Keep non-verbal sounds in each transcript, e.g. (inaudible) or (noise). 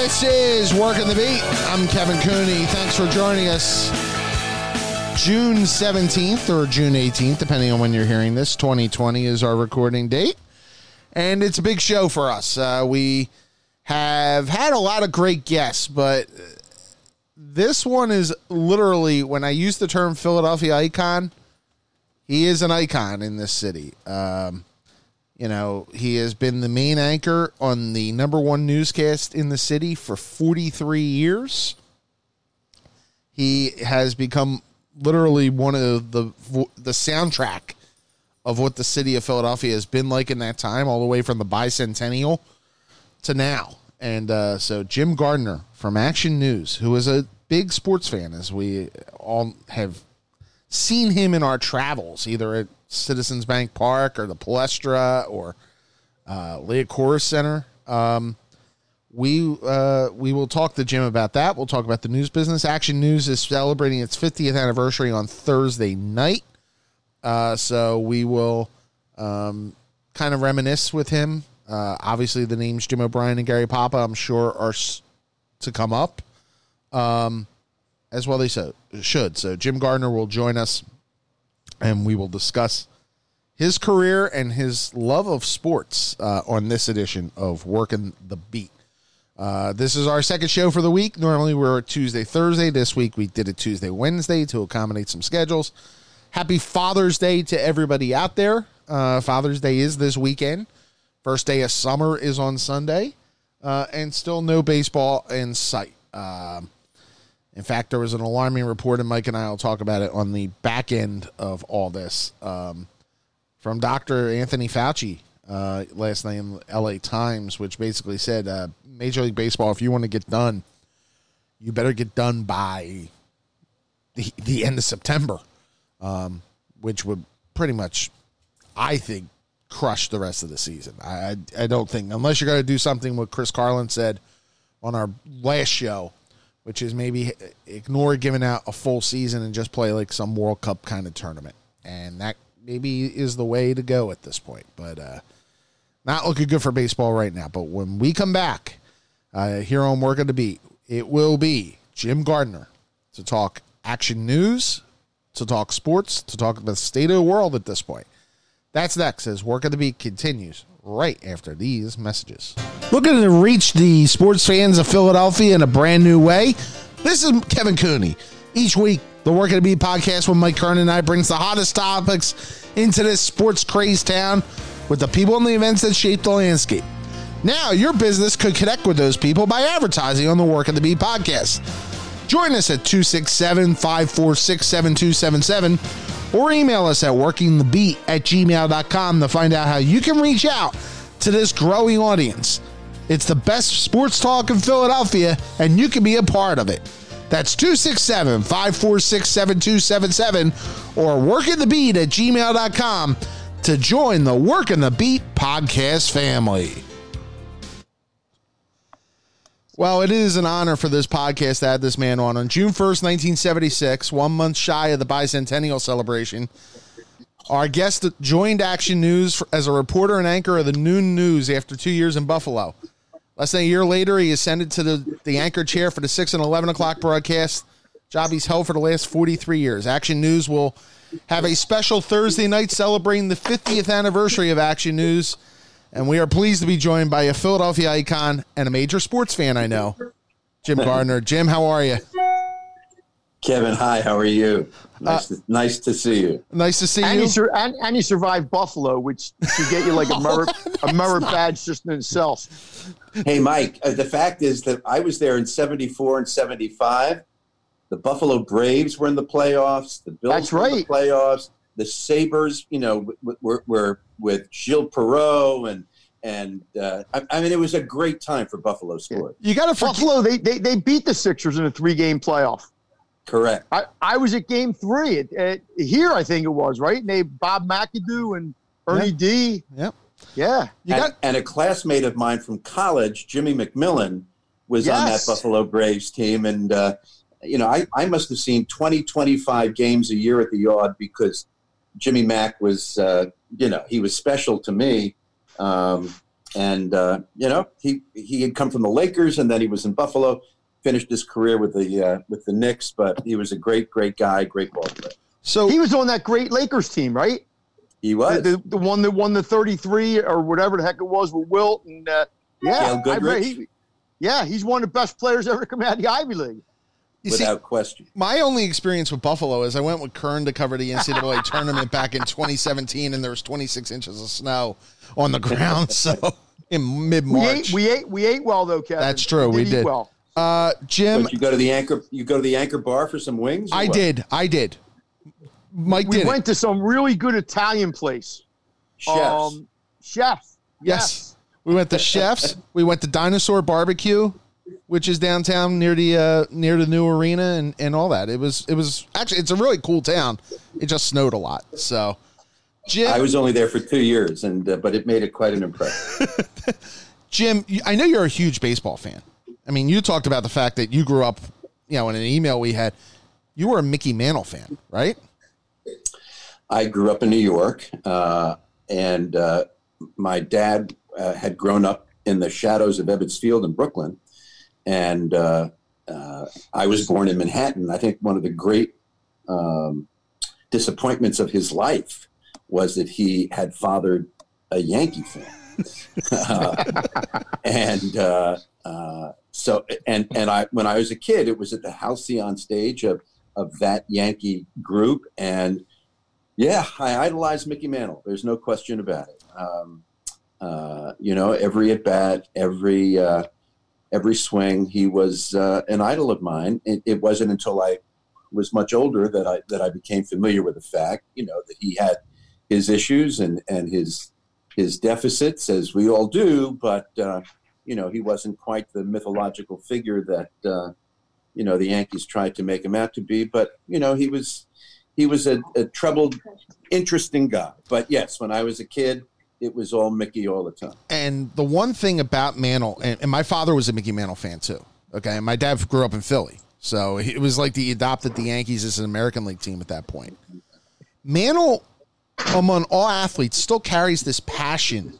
This is Working the Beat. I'm Kevin Cooney. Thanks for joining us. June 17th or June 18th, depending on when you're hearing this, 2020 is our recording date. And it's a big show for us. Uh, we have had a lot of great guests, but this one is literally, when I use the term Philadelphia icon, he is an icon in this city. Um, you know, he has been the main anchor on the number one newscast in the city for 43 years. He has become literally one of the the soundtrack of what the city of Philadelphia has been like in that time, all the way from the bicentennial to now. And uh, so, Jim Gardner from Action News, who is a big sports fan, as we all have seen him in our travels, either at Citizens Bank Park or the Palestra or uh, Liacouras Center. Um, we uh, we will talk to Jim about that. We'll talk about the news business. Action News is celebrating its 50th anniversary on Thursday night, uh, so we will um, kind of reminisce with him. Uh, obviously, the names Jim O'Brien and Gary Papa, I'm sure, are s- to come up, um, as well they so should. So Jim Gardner will join us and we will discuss his career and his love of sports uh, on this edition of Working the Beat. Uh, this is our second show for the week. Normally we're Tuesday, Thursday. This week we did it Tuesday, Wednesday to accommodate some schedules. Happy Father's Day to everybody out there. Uh, Father's Day is this weekend. First day of summer is on Sunday, uh, and still no baseball in sight. Um, in fact, there was an alarming report, and Mike and I will talk about it on the back end of all this um, from Dr. Anthony Fauci uh, last night in LA Times, which basically said uh, Major League Baseball, if you want to get done, you better get done by the, the end of September, um, which would pretty much, I think, crush the rest of the season. I, I, I don't think, unless you're going to do something what Chris Carlin said on our last show which is maybe ignore giving out a full season and just play like some World Cup kind of tournament. And that maybe is the way to go at this point. But uh, not looking good for baseball right now. But when we come back uh, here on Work Working the Beat, it will be Jim Gardner to talk action news, to talk sports, to talk the state of the world at this point. That's next as Work Working the Beat continues right after these messages. Looking to reach the sports fans of Philadelphia in a brand new way? This is Kevin Cooney. Each week, the Working the Beat podcast with Mike Kern and I brings the hottest topics into this sports crazed town with the people and the events that shape the landscape. Now, your business could connect with those people by advertising on the Working the Beat podcast. Join us at 267 546 7277 or email us at workingthebeat at gmail.com to find out how you can reach out to this growing audience. It's the best sports talk in Philadelphia, and you can be a part of it. That's 267 546 7277 or workingthebeat at gmail.com to join the Working the Beat podcast family. Well, it is an honor for this podcast to have this man on. On June 1st, 1976, one month shy of the bicentennial celebration, our guest joined Action News as a reporter and anchor of the Noon News after two years in Buffalo. Less than a year later, he ascended to the, the anchor chair for the 6 and 11 o'clock broadcast, job he's held for the last 43 years. Action News will have a special Thursday night celebrating the 50th anniversary of Action News and we are pleased to be joined by a Philadelphia icon and a major sports fan I know, Jim (laughs) Gardner. Jim, how are you? Kevin, hi. How are you? Nice, uh, to, nice to see you. Nice to see and you. you sur- and, and you survived Buffalo, which should get you like a (laughs) merit, a merit badge just in itself. Hey, Mike. Uh, the fact is that I was there in '74 and '75. The Buffalo Braves were in the playoffs. The Bills That's were right. in the playoffs. The Sabres, you know, were, were with Gilles Perreault and and uh, I, I, mean it was a great time for Buffalo sports. You got to Buffalo. They, they they beat the Sixers in a three game playoff. Correct. I, I was at game three at, at, here. I think it was right. And they Bob McAdoo and Ernie yep. D. Yep. Yeah. You and, got- and a classmate of mine from college, Jimmy McMillian, was yes. on that Buffalo Braves team, and uh, you know I, I must have seen 20, 25 games a year at the yard because Jimmy Mack was, uh, you know, he was special to me. Um, and uh, you know he he had come from the Lakers, and then he was in Buffalo. Finished his career with the uh, with the Knicks, but he was a great, great guy, great ball player. So he was on that great Lakers team, right? He was the, the, the one that won the 33 or whatever the heck it was with Wilt and uh, yeah, Gail Goodrich. he, yeah, he's one of the best players ever to come out of the Ivy League. You without see, question. my only experience with Buffalo is I went with Kern to cover the NCAA (laughs) tournament back in 2017, and there was 26 inches of snow on the ground. (laughs) So in mid We March, ate, we ate, we ate well though, Kevin. That's true, we eat did. well. uh, Jim, But you go to the anchor. You go to the anchor bar for some wings. I what? did, I did. Mike We did. went to some really good Italian place. Chef. Um, chefs. Yes. We went to Chefs. We went to Dinosaur Barbecue, which is downtown near the uh, near the new arena and, and all that. It was it was actually it's a really cool town. It just snowed a lot. So, Jim, I was only there for two years, and uh, but it made it quite an impression. (laughs) Jim, I know you're a huge baseball fan. I mean, you talked about the fact that you grew up, you know, in an email we had, you were a Mickey Mantle fan, right? I grew up in New York, uh, and uh, my dad uh, had grown up in the shadows of Ebbets Field in Brooklyn, and uh, uh, I was born in Manhattan. I think one of the great um, disappointments of his life was that he had fathered a Yankee fan. Uh, (laughs) and uh, uh, so, and and I when I was a kid, it was at the Halcyon stage of of that Yankee group, and yeah, I idolized Mickey Mantle. There's no question about it. Um, uh, you know, every at bat, every uh, every swing, he was uh, an idol of mine. It, it wasn't until I was much older that I that I became familiar with the fact, you know, that he had his issues and and his his deficits, as we all do. But uh, you know, he wasn't quite the mythological figure that uh, you know the Yankees tried to make him out to be. But you know, he was he was a, a troubled, interesting guy. But yes, when I was a kid, it was all Mickey all the time. And the one thing about Mantle, and, and my father was a Mickey Mantle fan too. Okay, and my dad grew up in Philly, so it was like he adopted the Yankees as an American League team at that point. Mantle, among all athletes, still carries this passion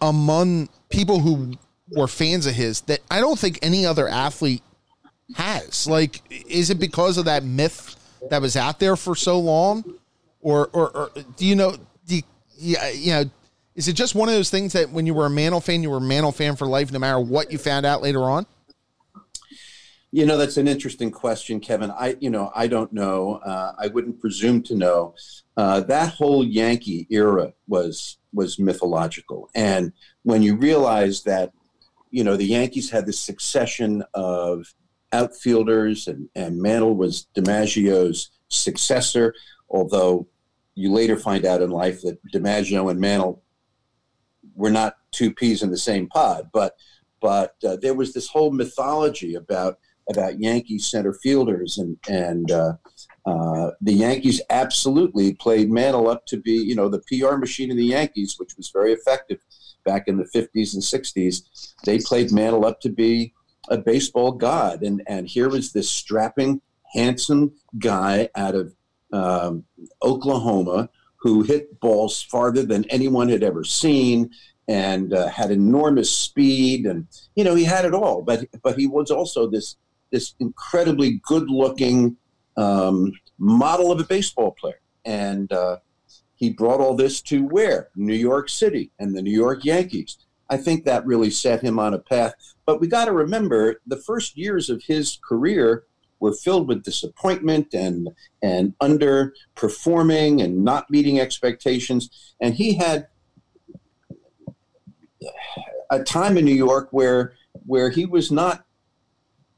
among people who were fans of his that I don't think any other athlete has. Like, is it because of that myth that was out there for so long, or or, or do you know? Yeah, you know, is it just one of those things that when you were a Mantle fan, you were a Mantle fan for life, no matter what you found out later on? You know, that's an interesting question, Kevin. I, you know, I don't know. Uh, I wouldn't presume to know. Uh, that whole Yankee era was was mythological, and when you realize that, you know, the Yankees had this succession of outfielders, and and Mantle was DiMaggio's successor. Although you later find out in life that DiMaggio and Mantle were not two peas in the same pod, but but uh, there was this whole mythology about about Yankee center fielders, and and uh, uh, the Yankees absolutely played Mantle up to be you know the PR machine of the Yankees, which was very effective back in the 50s and 60s. They played Mantle up to be a baseball god, and and here was this strapping, handsome guy out of um, Oklahoma who hit balls farther than anyone had ever seen and uh, had enormous speed and you know he had it all but but he was also this this incredibly good looking um, model of a baseball player. And uh, he brought all this to where? New york city and the new york yankees. I think that really set him on a path. But we got to remember the first years of his career were filled with disappointment and and underperforming and not meeting expectations and he had a time in New York where where he was not,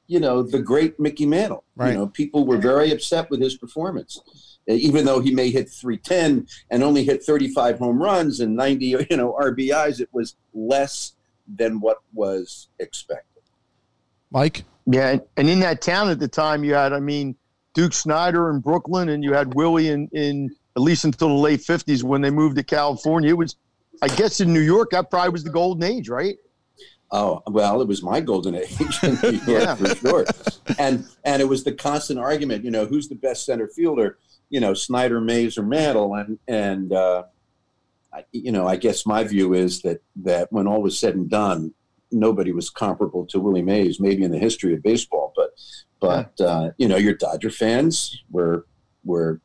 you know, the great Mickey Mantle. Right. You know, people were very upset with his performance, even though he may hit 310 and only hit 35 home runs and 90, you know, RBIs. It was less than what was expected. Mike, Yeah, and- in that town at the time, you had, I mean, Duke Snider in Brooklyn, and you had Willie in, in at least until the late '50s when they moved to California. It was, I guess, in New York, that probably was the golden age, right? Oh well, it was my golden age in New York (laughs) Yeah. for sure, and and it was the constant argument. You know, who's the best center fielder? You know, Snider, Mays, or Mantle, and and uh, you know, I guess my view is that that when all was said and done, nobody was comparable to Willie Mays, maybe in the history of baseball. But but uh, you know, your Dodger fans were were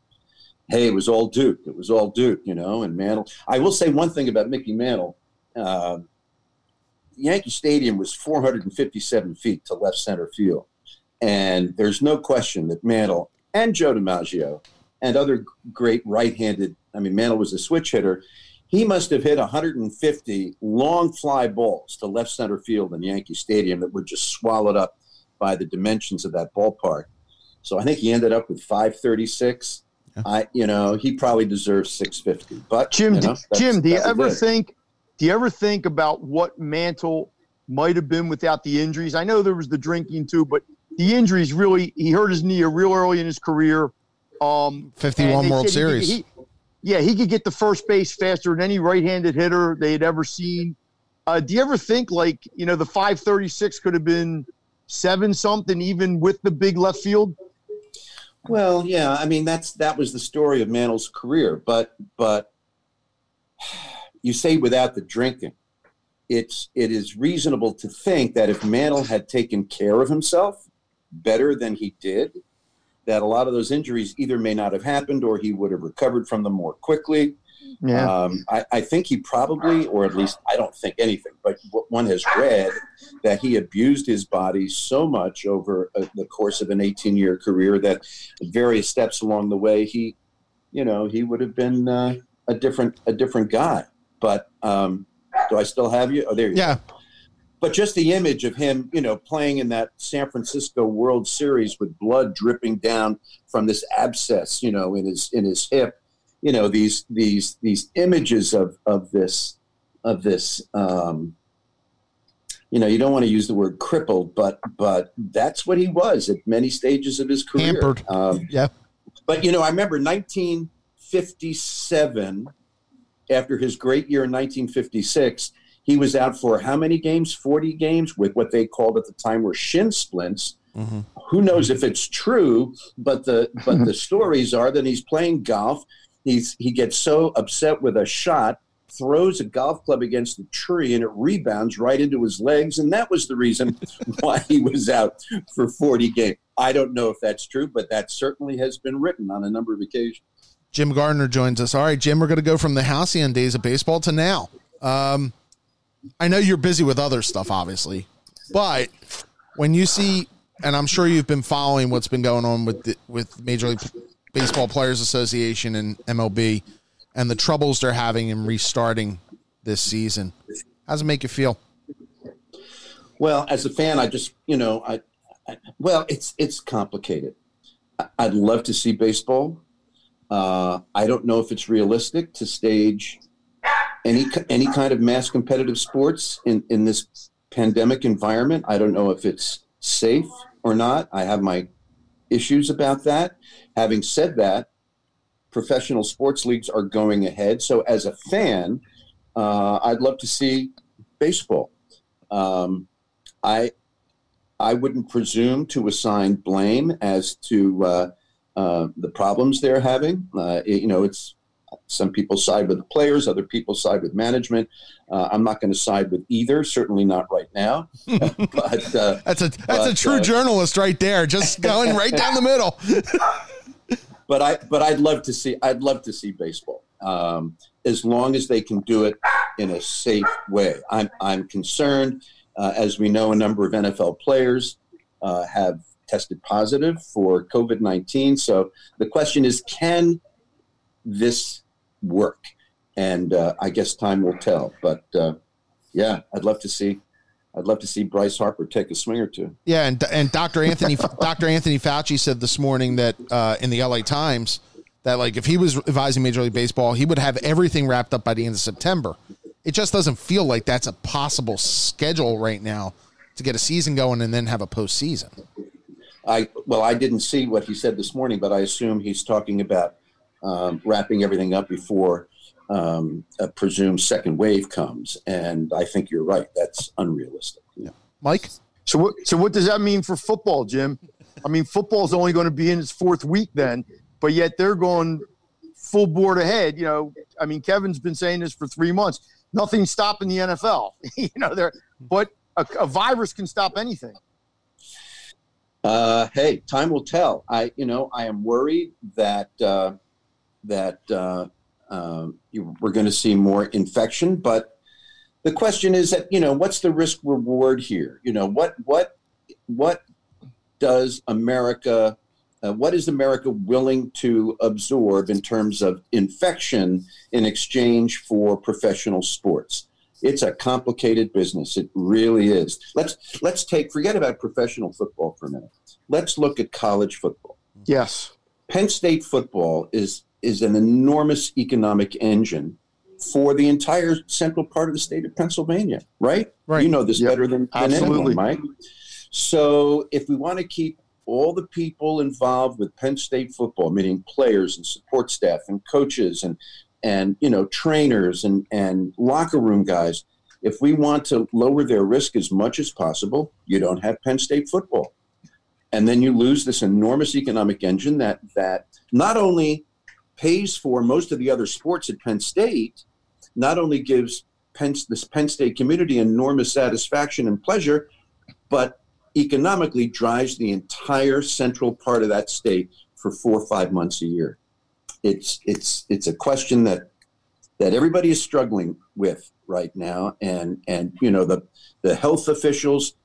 hey, it was all Duke. It was all Duke, you know. And Mantle. I will say one thing about Mickey Mantle. Uh, Yankee Stadium was 457 feet to left center field, and there's no question that Mantle and Joe DiMaggio and other great right-handed. I mean, Mantle was a switch hitter. He must have hit 150 long fly balls to left center field in Yankee Stadium that were just swallowed up by the dimensions of that ballpark. So I think he ended up with 536. Yeah. I, you know, he probably deserves 650. But Jim, you know, Jim, do you ever think? Do you ever think about what Mantle might have been without the injuries? I know there was the drinking too, but the injuries really. He hurt his knee real early in his career. Um, 51 World Series. He, he, yeah, he could get the first base faster than any right-handed hitter they had ever seen. Uh, do you ever think like you know the 536 could have been seven something even with the big left field? Well, yeah, I mean that's that was the story of Mantle's career, but but you say without the drinking, it's it is reasonable to think that if Mantle had taken care of himself better than he did, that a lot of those injuries either may not have happened or he would have recovered from them more quickly. Yeah. Um, I, I, think he probably, or at least I don't think anything, but one has read that he abused his body so much over uh, the course of an 18 year career that at various steps along the way, he, you know, he would have been uh, a different, a different guy. But um, do I still have you? Oh, there you yeah. go but just the image of him, you know, playing in that San Francisco World Series with blood dripping down from this abscess, you know, in his in his hip, you know, these these these images of of this of this um, you know, you don't want to use the word crippled, but but that's what he was at many stages of his career. Hampered. Um, yeah. But you know, I remember 1957, after his great year in 1956 he was out for how many games? 40 games with what they called at the time were shin splints. Mm-hmm. Who knows if it's true, but the but the (laughs) stories are that he's playing golf. He's he gets so upset with a shot, throws a golf club against a tree, and it rebounds right into his legs, and that was the reason (laughs) why he was out for 40 games. I don't know if that's true, but that certainly has been written on a number of occasions. Jim Gardner joins us. All right, Jim, we're going to go from the halcyon days of baseball to now. Um, I know you're busy with other stuff, obviously, but when you see, and I'm sure you've been following what's been going on with the, with Major League Baseball Players Association and MLB, and the troubles they're having in restarting this season. How does it make you feel? Well, as a fan, I just you know, I, I well, it's it's complicated. I'd love to see baseball. Uh, I don't know if it's realistic to stage any any kind of mass competitive sports in in this pandemic environment. I don't know if it's safe or not. I have my issues about that. Having said that, professional sports leagues are going ahead. So as a fan, uh, I'd love to see baseball. Um, I I wouldn't presume to assign blame as to uh, uh, the problems they're having. Uh, it, you know, it's some people side with the players, other people side with management. Uh, I'm not going to side with either, certainly not right now. (laughs) but uh, that's a that's but, a true uh, journalist right there, just (laughs) going right down the middle. (laughs) but I but I'd love to see I'd love to see baseball um, as long as they can do it in a safe way. I'm I'm concerned, uh, as we know, a number of NFL players uh, have tested positive for COVID nineteen. So the question is, can this work? And uh, I guess time will tell. But uh, yeah, I'd love to see. I'd love to see Bryce Harper take a swing or two. Yeah, and and Dr. Anthony (laughs) Dr. Anthony Fauci said this morning that uh, in the LA Times that like if he was advising Major League Baseball, he would have everything wrapped up by the end of September. It just doesn't feel like that's a possible schedule right now to get a season going and then have a postseason. I well, I didn't see what he said this morning, but I assume he's talking about um, wrapping everything up before um, a presumed second wave comes. And I think you're right. That's unrealistic. Yeah. Mike? So what, so what does that mean for football, Jim? I mean, football is only going to be in its fourth week then, but yet they're going full board ahead. You know, I mean, Kevin's been saying this for three months. Nothing's stopping the NFL. (laughs) you know, there, but a, a, virus can stop anything. Uh, hey, time will tell. I, you know, I am worried that uh, that uh, uh we're going to see more infection, but the question is that you know, what's the risk reward here? You know, what what what does America uh, what is America willing to absorb in terms of infection in exchange for professional sports? It's a complicated business. It really is. Let's let's take forget about professional football for a minute. Let's look at college football. Yes. Penn State football is is an enormous economic engine for the entire central part of the state of Pennsylvania, right? Right. You know this yep. better than, than anyone, Mike. So if we want to keep all the people involved with Penn State football, meaning players and support staff and coaches and and you know trainers and and locker room guys, if we want to lower their risk as much as possible, you don't have Penn State football, and then you lose this enormous economic engine that that not only pays for most of the other sports at Penn State, not only gives Penn, this Penn State community enormous satisfaction and pleasure, but economically drives the entire central part of that state for four or five months a year. It's it's it's a question that that everybody is struggling with right now, and and you know the the health officials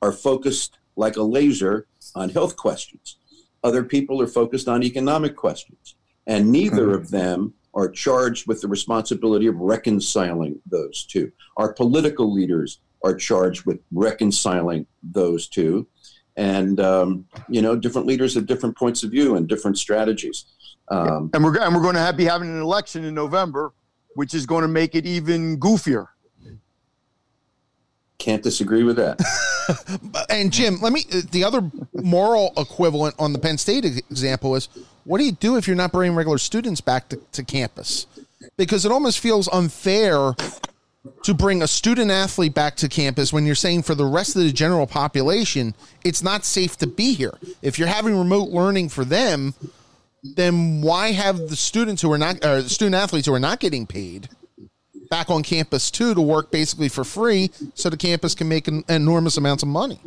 are focused like a laser on health questions. Other people are focused on economic questions, and neither of them are charged with the responsibility of reconciling those two. Our political leaders are charged with reconciling those two. And, um, you know, different leaders have different points of view and different strategies. Um, and we're, and we're going to have, be having an election in November, which is going to make it even goofier. Can't disagree with that. (laughs) (laughs) and Jim, let me. Uh, the other moral equivalent on the Penn State example is, what do you do if you're not bringing regular students back to, to campus? Because it almost feels unfair to bring a student athlete back to campus when you're saying for the rest of the general population it's not safe to be here if you're having remote learning for them then why have the students who are not or the student athletes who are not getting paid back on campus too to work basically for free so the campus can make an enormous amounts of money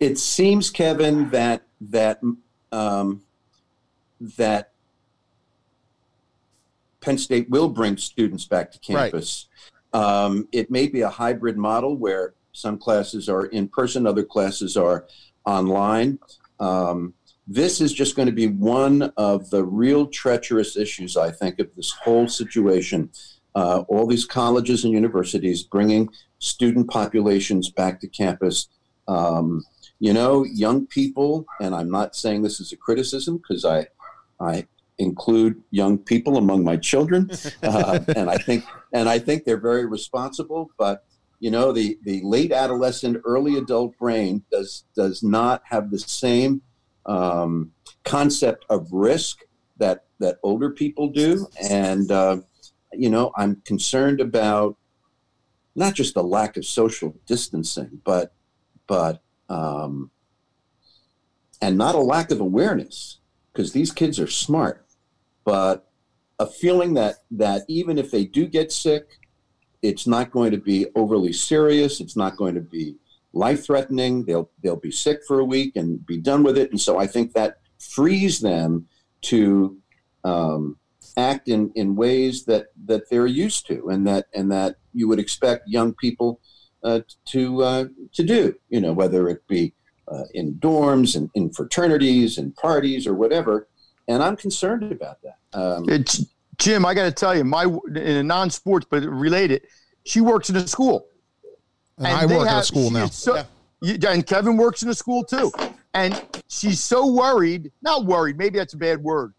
it seems kevin that that um, that Penn State will bring students back to campus. Um, it may be a hybrid model where some classes are in person, other classes are online. Um, this is just going to be one of the real treacherous issues, I think, of this whole situation. Uh, all these colleges and universities bringing student populations back to campus. Um, you know, young people, and I'm not saying this is a criticism because I, I include young people among my children, (laughs) uh, and I think and I think they're very responsible. But you know, the the late adolescent, early adult brain does does not have the same um, concept of risk that that older people do, and uh, you know, I'm concerned about not just the lack of social distancing, but but um, and not a lack of awareness because these kids are smart but a feeling that that even if they do get sick, it's not going to be overly serious. It's not going to be life threatening. They'll they'll be sick for a week and be done with it. And so I think that frees them to um, act in, in ways that, that they're used to and that and that you would expect young people uh, to uh, to do. You know, whether it be uh, in dorms and in fraternities and parties or whatever and I'm concerned about that. Um, it's, Jim, I got to tell you, my in a non-sports but related, she works in a school. And, and I work have, at a school now. So, yeah. and Kevin works in a school too. And she's so worried, not worried, maybe that's a bad word,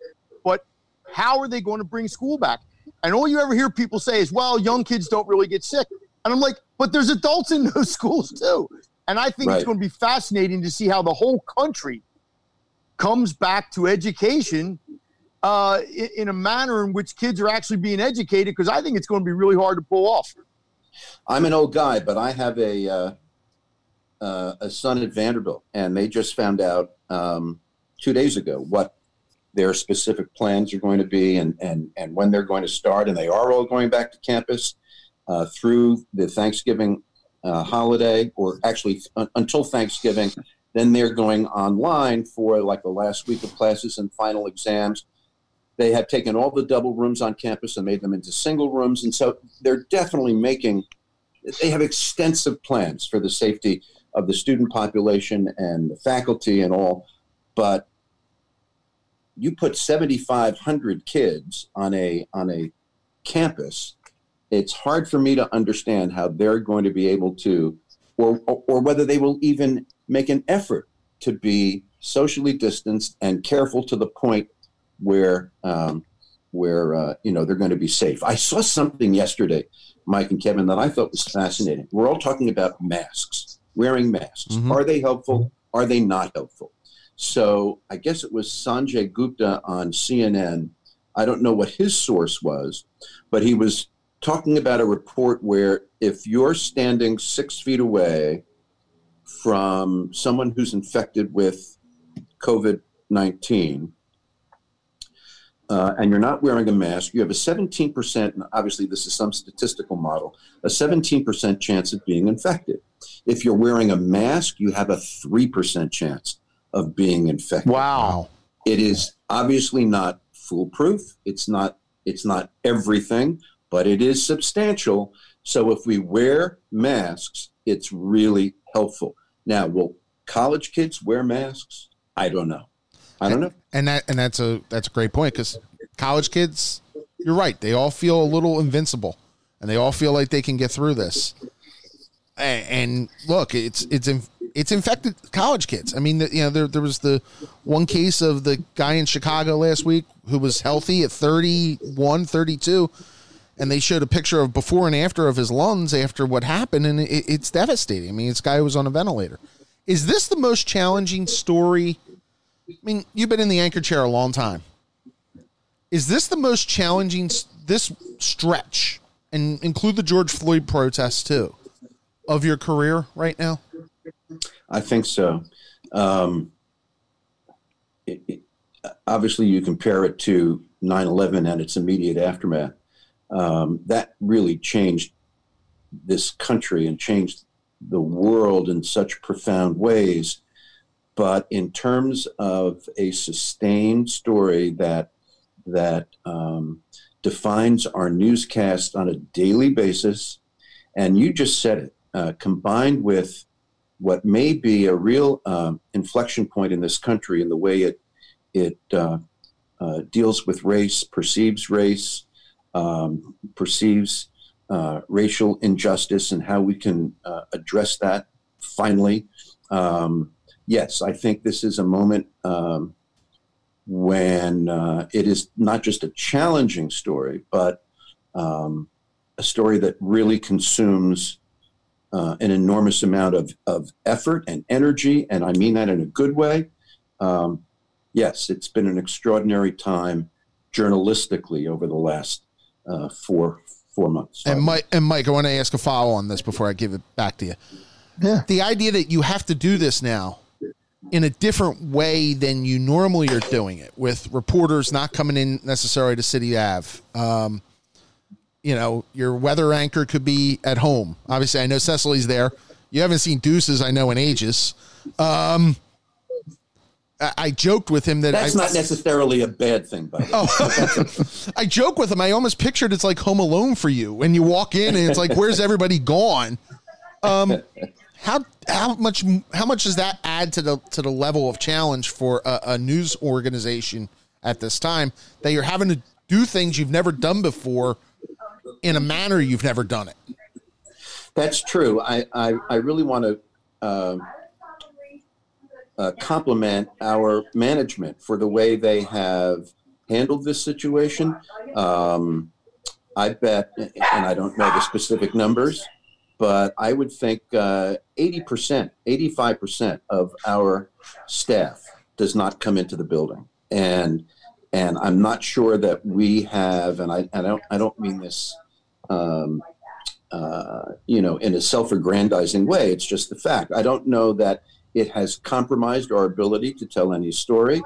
but how are they going to bring school back? And all you ever hear people say is, well, young kids don't really get sick. And I'm like, but there's adults in (laughs) those schools too. And I think right. it's going to be fascinating to see how the whole country comes back to education uh, in, in, a manner in which kids are actually being educated because I think it's going to be really hard to pull off. I'm an old guy, but I have a uh, uh, a son at Vanderbilt, and they just found out um, two days ago what their specific plans are going to be and, and, and when they're going to start. And they are all going back to campus uh, through the Thanksgiving uh, holiday, or actually th- until Thanksgiving. Then they're going online for like the last week of classes and final exams. They have taken all the double rooms on campus and made them into single rooms. And so they're definitely making, they have extensive plans for the safety of the student population and the faculty and all. But you put 7,500 kids on a, on a campus, it's hard for me to understand how they're going to be able to, or, or whether they will even make an effort to be socially distanced and careful to the point where um, where uh, you know they're going to be safe. I saw something yesterday, Mike and Kevin, that I thought was fascinating. We're all talking about masks, wearing masks. Mm-hmm. Are they helpful? Are they not helpful? So I guess it was Sanjay Gupta on CNN. I don't know what his source was, but he was talking about a report where if you're standing six feet away from someone who's infected with COVID 19, uh, and you're not wearing a mask, you have a 17%, and obviously this is some statistical model, a 17% chance of being infected. If you're wearing a mask, you have a 3% chance of being infected. Wow. It is obviously not foolproof. It's not it's not everything, but it is substantial. So if we wear masks, it's really helpful. Now, will college kids wear masks? I don't know. I don't know. And that and that's a that's a great point because college kids, you're right. They all feel a little invincible, and they all feel like they can get through this. And, look, it's it's it's infected college kids. I mean, you know, there there was the one case of the guy in Chicago last week who was healthy at 31, 32 and they showed a picture of before and after of his lungs after what happened, and it, it's devastating. I mean, this guy was on a ventilator. Is this the most challenging story I mean, you've been in the anchor chair a long time. Is this the most challenging this stretch, and include the George Floyd protests too, of your career right now? I think so. Um, it, it, obviously, you compare it to 9 11 and its immediate aftermath. Um, that really changed this country and changed the world in such profound ways but in terms of a sustained story that that um, defines our newscast on a daily basis, and you just said it, uh, combined with what may be a real um, inflection point in this country in the way it it uh, uh, deals with race, perceives race, um, perceives uh, racial injustice, and how we can uh, address that finally. Um, yes, I think this is a moment um, when it is not just a challenging story, but um, a story that really consumes uh, an enormous amount of, of effort and energy, and I mean that in a good way. Um, yes, it's been an extraordinary time journalistically over the last uh, four four months. And Mike, and Mike, I want to ask a follow on this before I give it back to you. Yeah. The idea that you have to do this now in a different way than you normally are doing it, with reporters not coming in necessarily to City Ave. Um, you know, your weather anchor could be at home. Obviously, I know Cecily's there. You haven't seen Deuces, I know, in ages. Um, I, I joked with him that that's I, not necessarily a bad thing, by the way. Oh, (laughs) I joke with him. I almost pictured it's like Home Alone for you when you walk in and it's like, where's everybody gone? Um, how how much how much does that add to the to the level of challenge for a, a news organization at this time that you're having to do things you've never done before in a manner you've never done it? That's true. I I, I really want to. Uh, uh, compliment our management for the way they have handled this situation. Um, I bet, and I don't know the specific numbers, but I would think uh, 80%, 85% of our staff does not come into the building. And and I'm not sure that we have, and I, I don't I don't mean this um, uh, you know, in a self-aggrandizing way. It's just the fact. I don't know that it has compromised our ability to tell any story.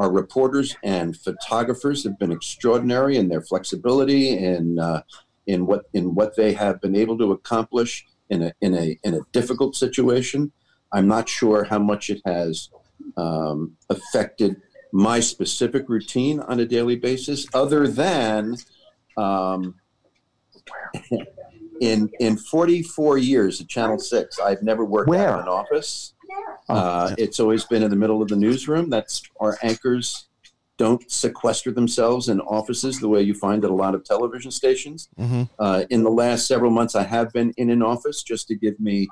our reporters and photographers have been extraordinary in their flexibility and uh, in what in what they have been able to accomplish in a in a in a difficult situation. I'm not sure how much it has um, affected my specific routine on a daily basis, other than um, (laughs) in in 44 years at Channel Six, I've never worked Where? out of an office. Oh, Uh, it's always been in the middle of the newsroom. That's our anchors don't sequester themselves in offices the way you find at a lot of television stations. hmm Uh, in the last several months, I have been in an office just to give me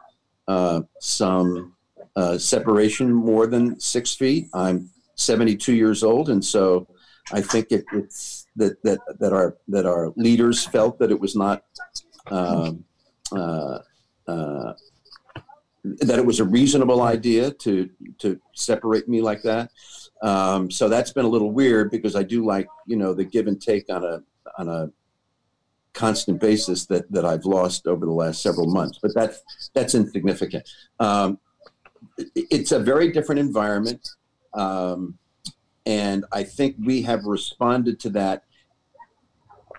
uh, some uh, separation more than six feet. I'm 72 years old, and so I think it, it's that, that that our that our leaders felt that it was not um, uh, uh, that it was a reasonable idea to to separate me like that. Um, so that's been a little weird because I do like you know the give and take on a on a constant basis that that I've lost over the last several months. But that's that's insignificant. Um, it's a very different environment, um, and I think we have responded to that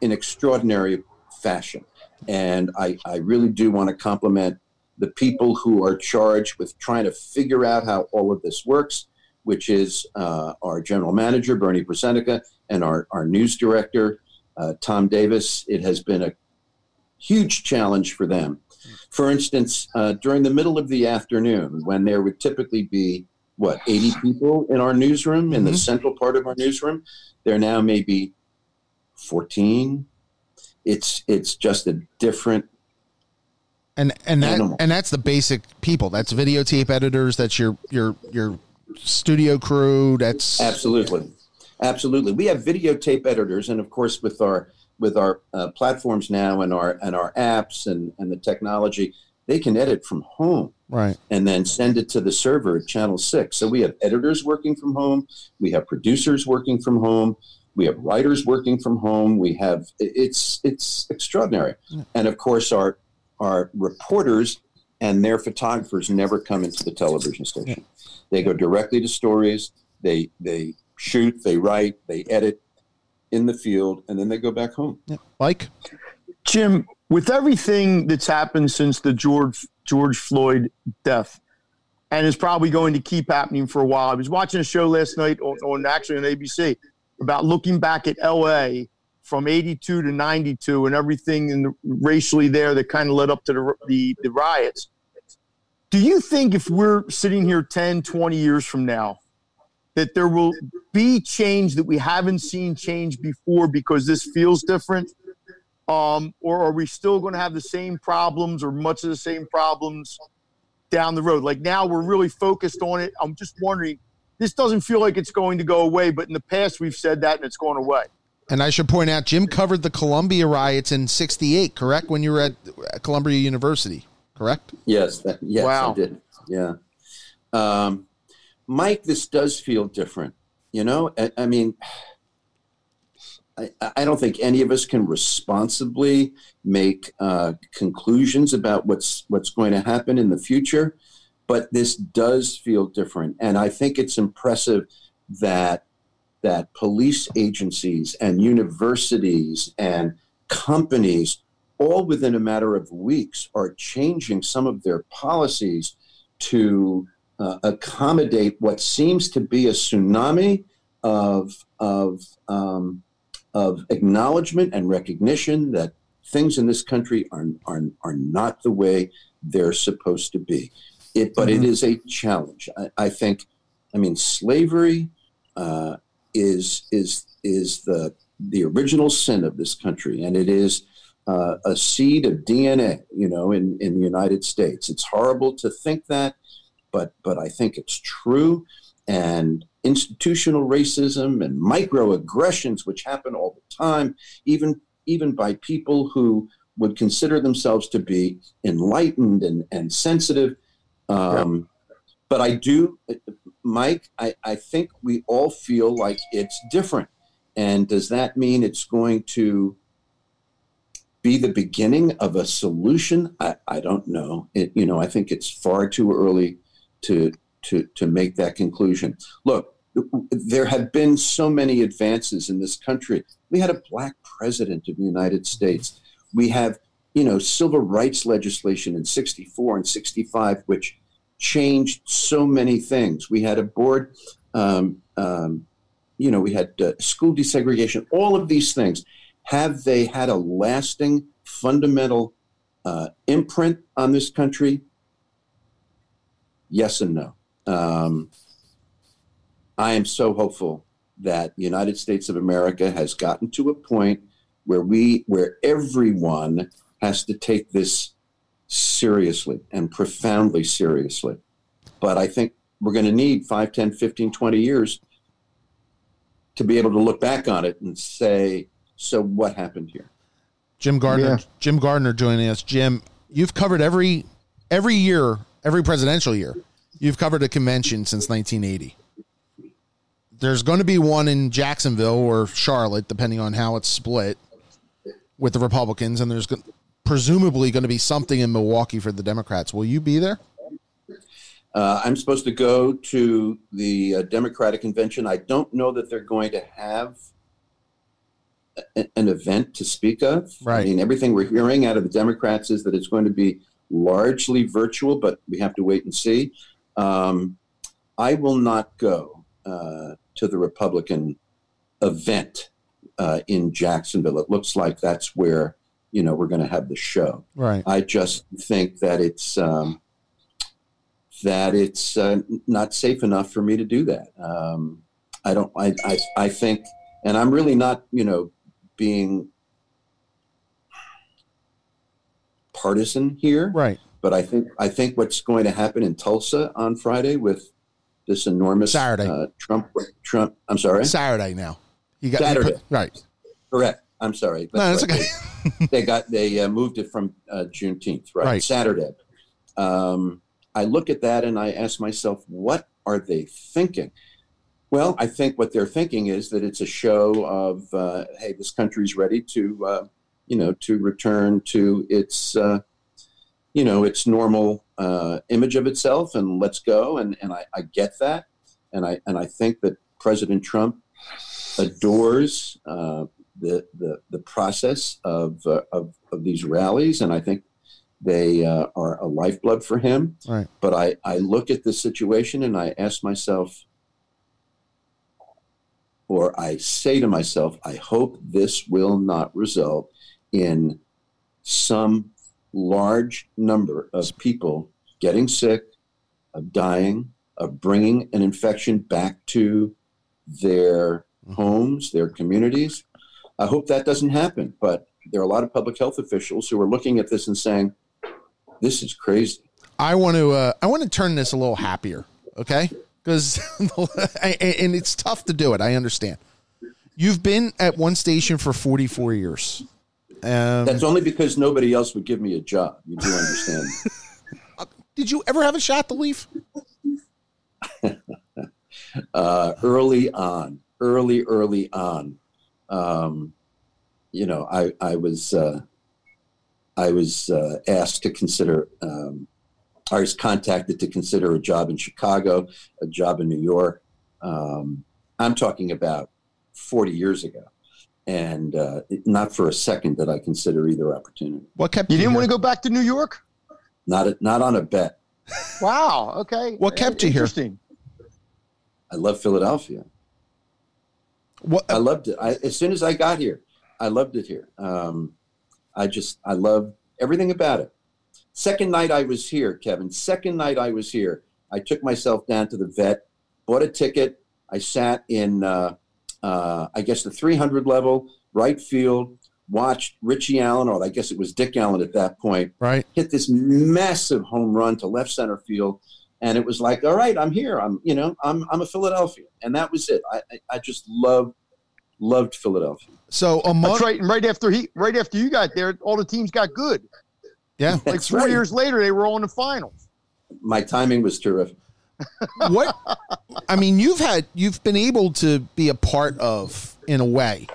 in extraordinary fashion. And I, I really do want to compliment the people who are charged with trying to figure out how all of this works, which is uh, our general manager, Bernie Prazenica, and our, our news director, uh, Tom Davis. It has been a huge challenge for them. For instance, uh, during the middle of the afternoon, when there would typically be, what, 80 people in our newsroom, in the Mhm. central part of our newsroom, there now may be 14. It's, it's just a different And and that Animal. and that's the basic people. That's videotape editors. That's your your your studio crew. That's Absolutely, absolutely. We have videotape editors, and of course, with our with our uh, platforms now and our and our apps and and the technology, they can edit from home right. and then send it to the server at Channel Six. So we have editors working from home, we have producers working from home, we have writers working from home. We have it's it's extraordinary, and of course, our our reporters and their photographers never come into the television station. They go directly to stories. They they shoot, they write, they edit in the field, and then they go back home. Yeah. Mike. Jim, with everything that's happened since the George George Floyd death, and is probably going to keep happening for a while. I was watching a show last night on, on actually on ABC about looking back at LA from 82 to 92 and everything in the, racially there that kind of led up to the, the, the riots. Do you think if we're sitting here 10, 20 years from now, that there will be change that we haven't seen change before because this feels different? Um, or are we still going to have the same problems or much of the same problems down the road? Like now we're really focused on it. I'm just wondering, this doesn't feel like it's going to go away, but in the past we've said that and it's gone away. And I should point out, Jim covered the Columbia riots in '68. Correct when you were at at Columbia University. Correct. Yes, that, yes, Wow. I did. Yeah, um, Mike, this does feel different. You know, I, I mean, I, I don't think any of us can responsibly make uh, conclusions about what's what's going to happen in the future, but this does feel different, and I think it's impressive that that police agencies and universities and companies all within a matter of weeks are changing some of their policies to uh, accommodate what seems to be a tsunami of of um, of acknowledgement and recognition that things in this country are are, are not the way they're supposed to be. It, but it Mhm. is a challenge. I, I think. I mean, slavery uh, is is is the the original sin of this country, and it is uh, a seed of DNA, you know, in, in the United States. It's horrible to think that, but but I think it's true. And institutional racism and microaggressions, which happen all the time, even even by people who would consider themselves to be enlightened and, and sensitive. Um, But I do, Mike, I, I think we all feel like it's different. And does that mean it's going to be the beginning of a solution? I, I don't know. It, you know, I think it's far too early to to to make that conclusion. Look, there have been so many advances in this country. We had a black president of the United States. We have, you know, civil rights legislation in 64 and 65, which changed so many things. We had a board, um, um, you know, we had uh, school desegregation, all of these things. Have they had a lasting, fundamental uh, imprint on this country? Yes and no. Um, I am so hopeful that the United States of America has gotten to a point where we, where everyone has to take this seriously and profoundly seriously. But I think we're going to need 5, 10, 15, 20 years to be able to look back on it and say, so what happened here? Jim Gardner, yeah. Jim Gardner joining us. Jim, you've covered every every year, every presidential year. You've covered a convention since 1980 there's going to be one in Jacksonville or Charlotte, depending on how it's split with the Republicans, and there's presumably going to be something in Milwaukee for the Democrats. Will you be there? Uh, I'm supposed to go to the uh, Democratic convention. I don't know that they're going to have a, an event to speak of. Right. I mean, everything we're hearing out of the Democrats is that it's going to be largely virtual, but we have to wait and see. Um, I will not go. Uh, to the Republican event uh, in Jacksonville. It looks like that's where you know we're going to have the show. Right. I just think that it's um, that it's uh, not safe enough for me to do that. Um, I don't. I, I I think, and I'm really not you know being partisan here. Right. But I think I think what's going to happen in Tulsa on Friday with this enormous Saturday. Uh, Trump. Trump. I'm sorry. Saturday now. You got Saturday. Put, right. Correct. I'm sorry. That's no, it's right. okay. they, they, got they uh, moved it from uh, Juneteenth. Right. right. Saturday. Um, I look at that and I ask myself, what are they thinking? Well, I think what they're thinking is that it's a show of, uh, hey, this country's ready to, uh, you know, to return to its, uh, you know, its normal uh, image of itself and let's go. And, and I, I, get that. And I, and I think that President Trump adores uh, the, the, the process of, uh, of, of, these rallies. And I think they uh, are a lifeblood for him. Right. But I, I look at the situation and I ask myself, or I say to myself, I hope this will not result in some large number of people getting sick, of dying, of bringing an infection back to their mm-hmm. homes, their communities. I hope that doesn't happen, but there are a lot of public health officials who are looking at this and saying, "This is crazy." I want to uh, I want to turn this a little happier, okay? Because (laughs) and it's tough to do it. I understand. You've been at one station for 44 years. Um, That's only because nobody else would give me a job. You do understand. (laughs) Did you ever have a shot to leave? (laughs) uh, early on, early, early on, um, you know, I, I was, uh, I was uh, asked to consider, um, I was contacted to consider a job in Chicago, a job in New York. Um, I'm talking about 40 years ago and uh, not for a second did I consider either opportunity. What kept you? You didn't want to go back to New York? Not a, not on a bet. Wow. Okay. What kept you here? I love Philadelphia. What I loved it. I, as soon as I got here, I loved it here. Um, I just I love everything about it. Second night I was here, Kevin. Second night I was here, I took myself down to the vet, bought a ticket. I sat in. Uh, uh, I guess the 300 level, right field, watched Richie Allen, or I guess it was Dick Allen at that point, right, hit this massive home run to left center field, and it was like, all right, I'm here. I'm, you know, I'm, I'm a Philadelphia, and that was it. I, I just loved, loved Philadelphia. So a month, That's right, and right after he, right after you got there, all the teams got good. Yeah, like four right. years later, they were all in the finals. My timing was terrific what I mean, you've had you've been able to be a part of in a way.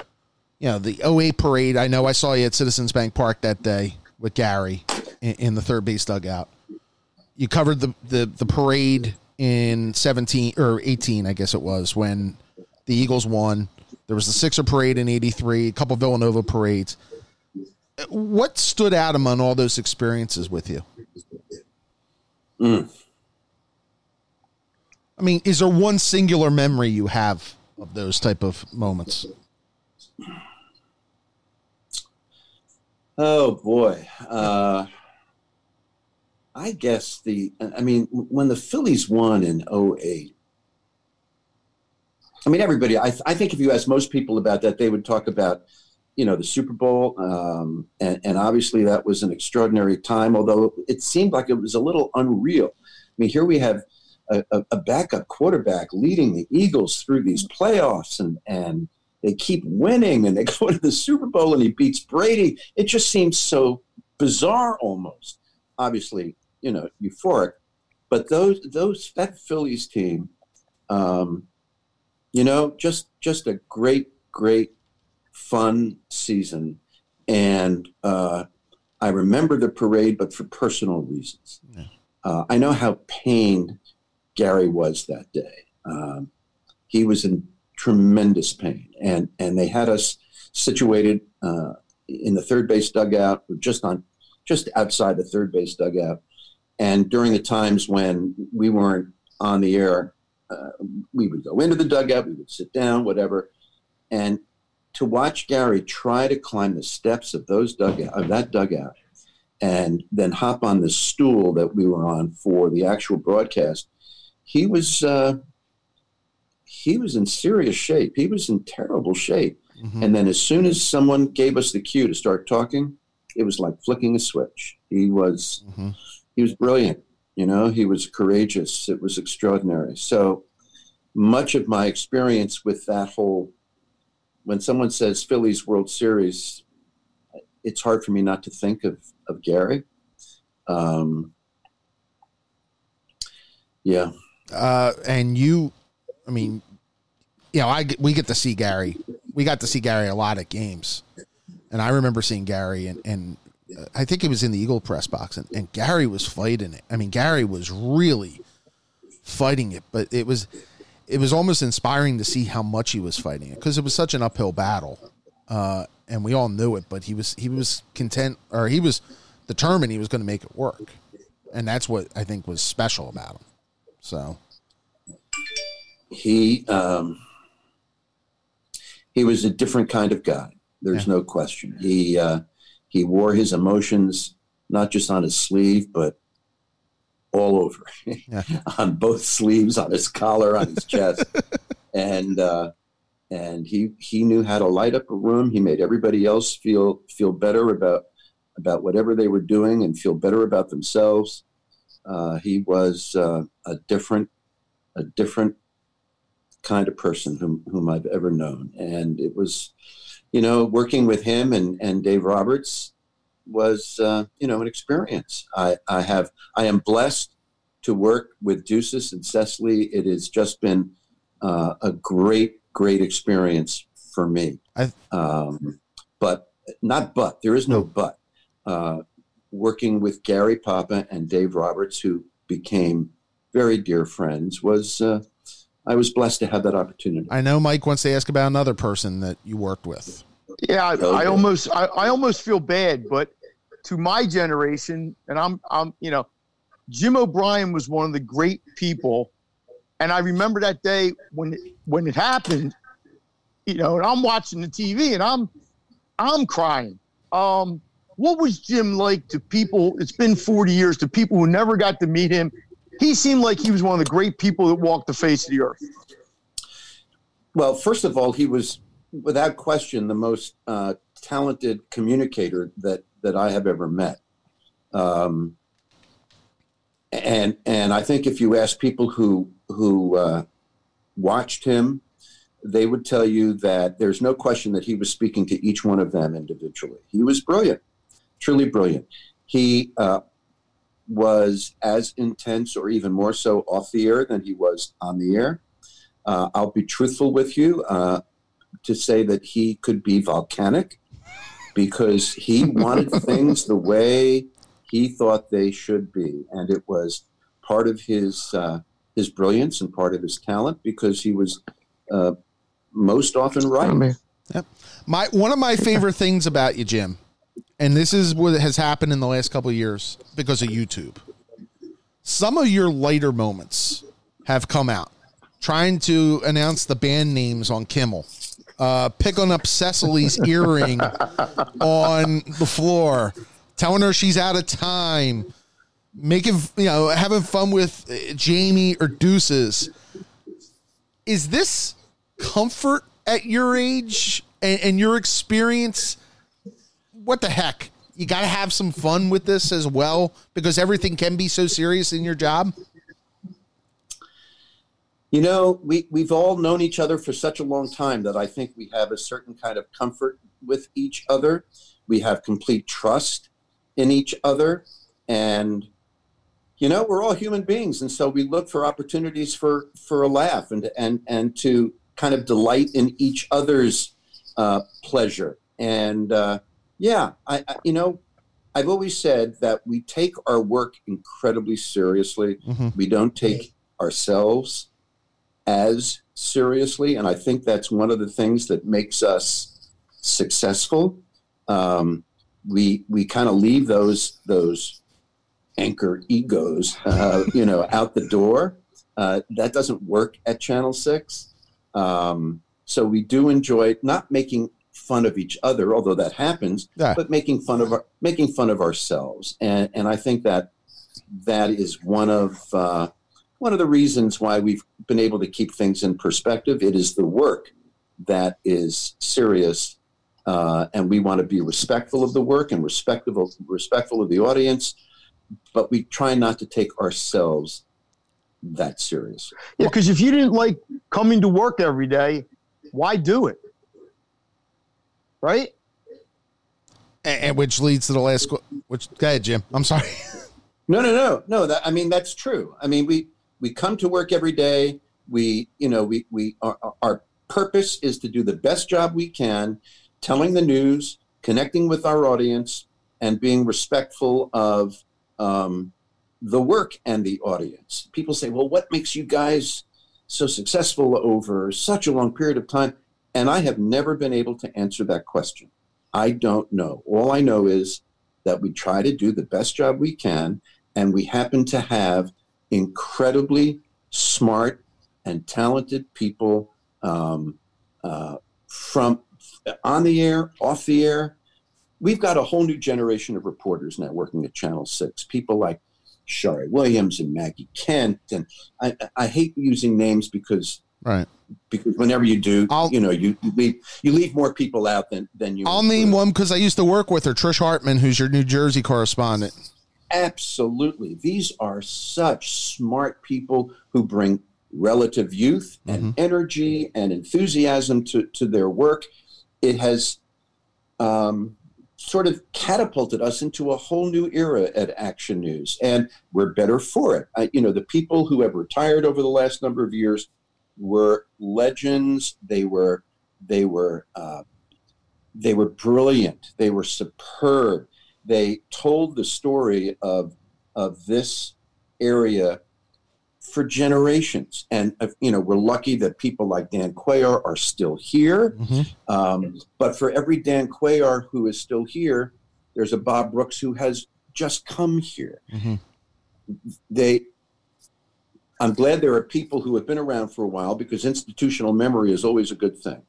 You know, the 08 parade. I know I saw you at Citizens Bank Park that day with Gary in, in the third base dugout. You covered the, the, the parade in 17 or 18, I guess it was, when the Eagles won. There was the Sixer parade in 83, a couple Villanova parades. What stood out among all those experiences with you? Mm. I mean, is there one singular memory you have of those type of moments? Oh boy. Uh, I guess the, I mean, when the Phillies won in 08, I mean, everybody, I, I think if you ask most people about that, they would talk about, you know, the Super Bowl. Um, and, and obviously that was an extraordinary time, although it seemed like it was a little unreal. I mean, here we have a, a backup quarterback leading the Eagles through these playoffs and, and they keep winning and they (laughs) go to the Super Bowl and he beats Brady. It just seems so bizarre almost. Obviously, you know, euphoric. But those those that Phillies team, um, you know, just just a great, great, fun season. And uh, I remember the parade, but for personal reasons. Yeah. Uh, I know how pained Gary was that day. Um, he was in tremendous pain, and and they had us situated uh, in the third base dugout, just on just outside the third base dugout, and during the times when we weren't on the air, uh, we would go into the dugout, we would sit down, whatever. And to watch Gary try to climb the steps of those dugout of that dugout and then hop on the stool that we were on for the actual broadcast, he was uh, he was in serious shape. He was in terrible shape. Mm-hmm. And then as soon as someone gave us the cue to start talking, it was like flicking a switch. He was mm-hmm he was brilliant. You know, he was courageous. It was extraordinary. So much of my experience with that whole, when someone says Phillies World Series, it's hard for me not to think of, of Gary. Um, yeah. Uh, and you, I mean, you know, I we get to see Gary. We got to see Gary a lot at games, and I remember seeing Gary and and I think he was in the Eagle press box, and, and Gary was fighting it. I mean, Gary was really fighting it, but it was it was almost inspiring to see how much he was fighting it because it was such an uphill battle, uh, and we all knew it. But he was he was content, or he was determined he was going to make it work, and that's what I think was special about him. So he um, he was a different kind of guy. There's yeah. no question. He uh, he wore his emotions not just on his sleeve, but all over, yeah. (laughs) on both sleeves, on his collar, on his chest, (laughs) and uh, and he he knew how to light up a room. He made everybody else feel feel better about about whatever they were doing and feel better about themselves. Uh, he was uh, a different a different kind of person whom whom I've ever known, and it was you know, working with him and, and Dave Roberts was, uh, you know, an experience. I, I have, I am blessed to work with Ducis and Cecily. It has just been uh, a great, great experience for me. Um, but not but, there is no but. Uh, working with Gary Papa and Dave Roberts, who became very dear friends, was uh, I was blessed to have that opportunity. I know Mike wants to ask about another person that you worked with. Yeah, I, I almost I, I almost feel bad, but to my generation, and I'm I'm you know, Jim O'Brien was one of the great people, and I remember that day when when it happened, you know, and I'm watching the TV and I'm I'm crying. Um, what was Jim like to people? It's been 40 years to people who never got to meet him he seemed like he was one of the great people that walked the face of the earth. Well, first of all, he was without question the most uh, talented communicator that that I have ever met. Um, and and I think if you ask people who who uh, watched him, they would tell you that there's no question that he was speaking to each one of them individually. He was brilliant, truly brilliant. He uh, was as intense or even more so off the air than he was on the air. Uh, I'll be truthful with you uh, to say that he could be volcanic because he (laughs) wanted things the way he thought they should be. And it was part of his uh, his brilliance and part of his talent because he was uh, most often right. Yep. My one of my favorite things about you, Jim, and this is what has happened in the last couple of years because of YouTube. Some of your lighter moments have come out, trying to announce the band names on Kimmel, uh, picking up Cecily's (laughs) earring on the floor, telling her she's out of time, making you know having fun with uh, Jamie or Ducis. Is this comfort at your age and, and your experience? What the heck? You got to have some fun with this as well because everything can be so serious in your job. You know, we, we've all known each other for such a long time that I think we have a certain kind of comfort with each other. We have complete trust in each other. And, you know, we're all human beings. And so we look for opportunities for, for a laugh and, and, and to kind of delight in each other's uh, pleasure. And uh, yeah, I, I, you know, I've always said that we take our work incredibly seriously. Mm-hmm. We don't take ourselves as seriously, and I think that's one of the things that makes us successful. Um, we we kind of leave those those anchor egos, uh, (laughs) you know, out the door. Uh, that doesn't work at Channel Six. Um, so we do enjoy not making fun of each other, although that happens, Yeah. but making fun of our, making fun of ourselves, and and I think that that is one of uh, one of the reasons why we've been able to keep things in perspective. It is the work that is serious, uh, and we want to be respectful of the work and respectful respectful of the audience, but we try not to take ourselves that serious. Yeah, because if you didn't like coming to work every day, why do it? Right? And, and which leads to the last. Which go ahead, Jim. I'm sorry. (laughs) No, no, no, no. That I mean, that's true. I mean, we we come to work every day. We, you know, we we our, our purpose is to do the best job we can, telling the news, connecting with our audience, and being respectful of um, the work and the audience. People say, "Well, what makes you guys so successful over such a long period of time?" And I have never been able to answer that question. I don't know. All I know is that we try to do the best job we can, and we happen to have incredibly smart and talented people um, uh, from on the air, off the air. We've got a whole new generation of reporters now working at Channel Six. People like Sharrie Williams and Maggie Kent, and I, I hate using names because Right. because whenever you do, I'll- you know, you, you leave you leave more people out than than you. I'll name one because I used to work with her, Trish Hartman, who's your New Jersey correspondent. Absolutely. These are such smart people who bring relative youth and energy and enthusiasm to, to their work. It has um, sort of catapulted us into a whole new era at Action News, and we're better for it. I, you know, the people who have retired over the last number of years were legends. They were they were uh, they were brilliant. They were superb. They told the story of of this area for generations, and uh, you know we're lucky that people like Dann Cuellar are still here. Um, but for every Dann Cuellar who is still here, there's a Bob Brooks who has just come here. Mhm. They I'm glad there are people who have been around for a while because institutional memory is always a good thing.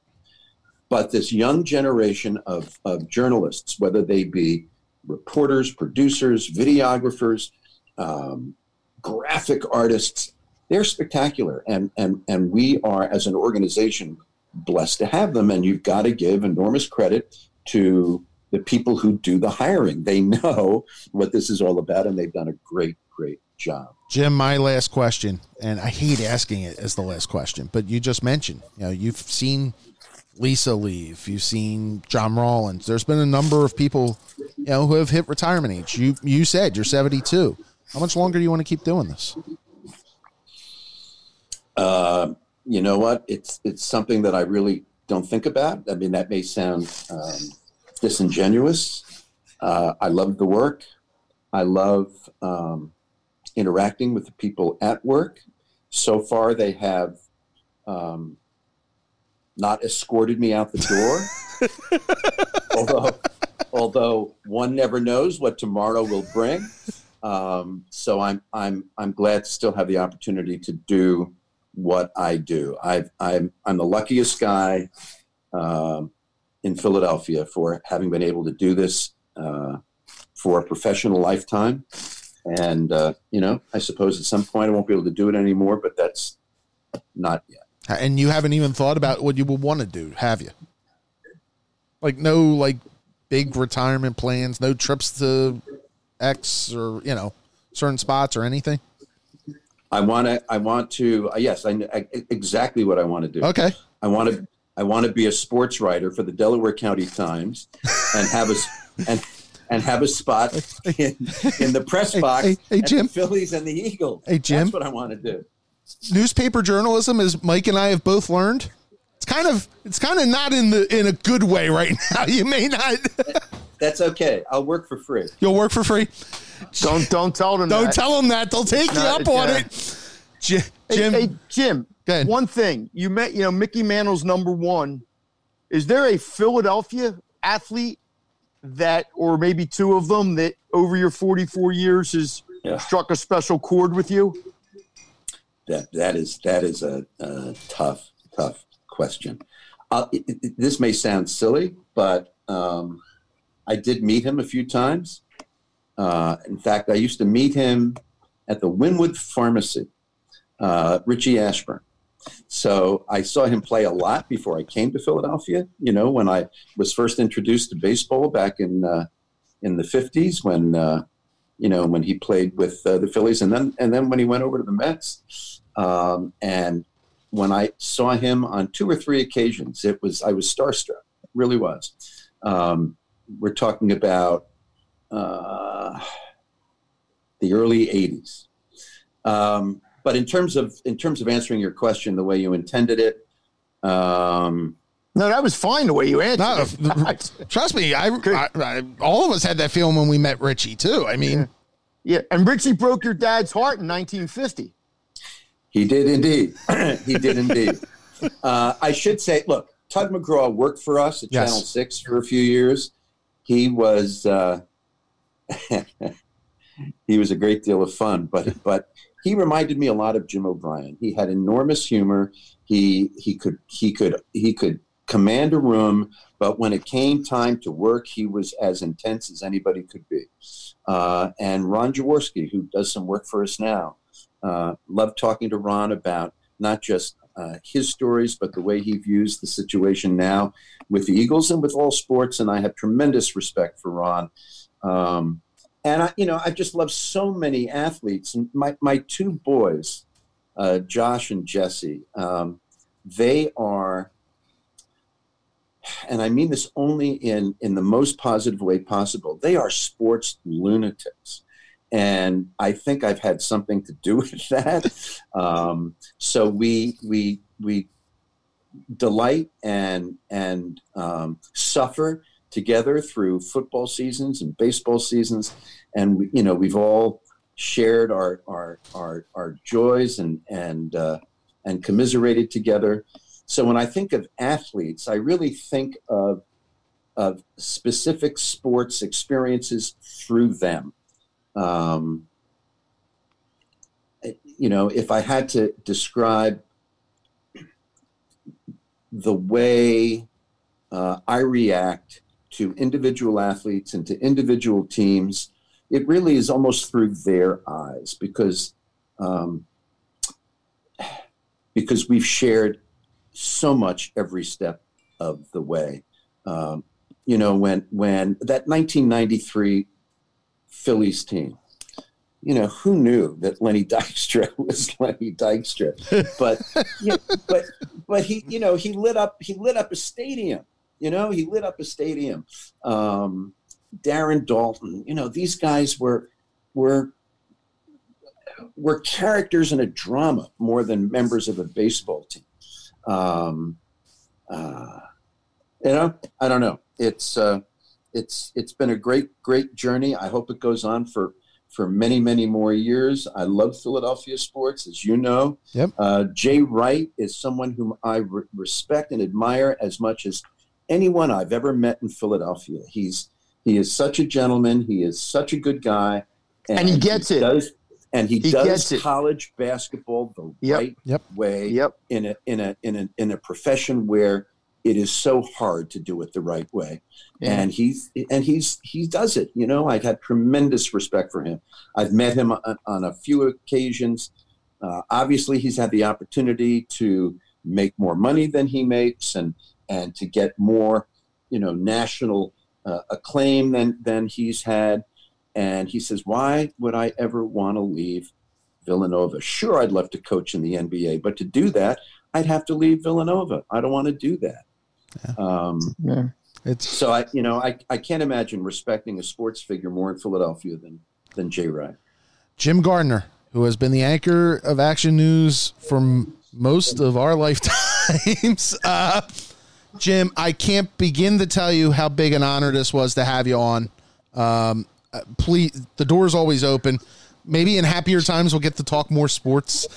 But this young generation of, of journalists, whether they be reporters, producers, videographers, um, graphic artists, they're spectacular. And, and, and we are, as an organization, blessed to have them. And you've got to give enormous credit to the people who do the hiring. They know what this is all about, and they've done a great, great job. Jim, my last question, and I hate asking it as the last question, but you just mentioned, you know, you've seen Lisa leave, you've seen John Rollins. There's been a number of people, you know, who have hit retirement age. You you said you're 72. How much longer do you want to keep doing this? Uh, you know what? It's it's something that I really don't think about. I mean, that may sound um, disingenuous. Uh, I love the work. I love um, interacting with the people at work. so far, they have um, not escorted me out the door. (laughs) although, although one never knows what tomorrow will bring. Um, so I'm I'm I'm glad to still have the opportunity to do what I do. I've, I'm I'm the luckiest guy um, in Philadelphia for having been able to do this uh, for a professional lifetime. And uh, you know, I suppose at some point I won't be able to do it anymore, but that's not yet. And you haven't even thought about what you would want to do, have you? Like no like big retirement plans, no trips to X or you know certain spots or anything. I want to. I want to. Uh, yes, I, I exactly what I want to do. Okay. I want to. I want to be a sports writer for the Delaware County Times, and have a (laughs) and and have a spot in, in the press box. Hey, hey, Jim. Phillies and the Eagles. Hey, Jim. That's what I want to do. Newspaper journalism, as Mike and I have both learned, it's kind of it's kind of not in the in a good way right (laughs) now. You may not. (laughs) That's okay. I'll work for free. You'll work for free. Don't don't tell them. Don't that. tell them that. They'll take you Not- up on yeah. it. Jim, Jim hey, Jim. Go ahead. One thing you met, you know, Mickey Mantle's number one. Is there a Philadelphia athlete that, or maybe two of them, that over your 44 years has Yeah. struck a special chord with you? That that is that is a, a tough tough question. Uh, it, it- this may sound silly, but um, I did meet him a few times. Uh, in fact, I used to meet him at the Wynnewood Pharmacy, uh, Richie Ashburn. So I saw him play a lot before I came to Philadelphia. You know, when I was first introduced to baseball back in uh, in the fifties, when uh, you know when he played with uh, the Phillies, and then and then when he went over to the Mets. Um, and when I saw him on two or three occasions, it was I was starstruck. Really was. Um, we're talking about uh, the early '80s. Um, but in terms of in terms of answering your question the way you intended it, um, No, that was fine the way you answered. No, it. (laughs) trust me, I, I, I all of us had that feeling when we met Richie too. I mean, yeah, and Richie broke your dad's heart in 1950. He did indeed. (clears throat) he did indeed. Uh, I should say, look, Tug McGraw worked for us at Yes. Channel Six for a few years. He was uh, (laughs) he was a great deal of fun, but but he reminded me a lot of Jim O'Brien. He had enormous humor. He he could he could he could command a room, but when it came time to work, he was as intense as anybody could be. Uh, and Ron Jaworski, who does some work for us now, uh, loved talking to Ron about not just uh, his stories, but the way he views the situation now with the Eagles and with all sports. And I have tremendous respect for Ron. Um, and I, you know, I just love so many athletes. And my my two boys, uh, Josh and Jesse, um, they are, and I mean this only in in the most positive way possible. They are sports lunatics and I think I've had something to do (laughs) with that. Um, so we we we delight and and um, suffer together through football seasons and baseball seasons, and you know we've all shared our our our, our joys and and uh, and commiserated together. So when I think of athletes, I really think of of specific sports experiences through them um, you know, if I had to describe the way uh, I react to individual athletes and to individual teams, it really is almost through their eyes because um, because we've shared so much every step of the way. Um, you know, when when that 1993 Phillies team. You know, who knew that Lenny (laughs) Dykstra was Lenny Dykstra? But (laughs) yeah, but but he, you know, he lit up he lit up a stadium. You know, he lit up a stadium. Um, Darren Daulton. You know, these guys were were were characters in a drama more than members of a baseball team. Um, uh, you know, I don't know. It's uh, it's it's been a great great journey. I hope it goes on for for many, many more years. I love Philadelphia sports, as you know. Yep. Uh, Jay Wright is someone whom I re- respect and admire as much as anyone I've ever met in Philadelphia. He's he is such a gentleman. He is such a good guy, And he gets it. Does, and he, He does gets it. college basketball the Yep. right Yep. way Yep. in a in a in a in a profession where it is so hard to do it the right way Yeah. and he's and he's he does it you know i've had tremendous respect for him i've met him on, on a few occasions uh, obviously he's had the opportunity to make more money than he makes and and to get more you know national uh, acclaim than than he's had and he says why would i ever want to leave villanova sure i'd love to coach in the nba but to do that i'd have to leave villanova i don't want to do that um, Yeah. It's so I, you know, I, I can't imagine respecting a sports figure more in Philadelphia than than Jay Wright. Jim Gardner, who has been the anchor of Action News for m- most of our (laughs) lifetimes. Uh, Jim, I can't begin to tell you how big an honor this was to have you on. Um, uh, please, the door's always open. Maybe in happier times we'll get to talk more sports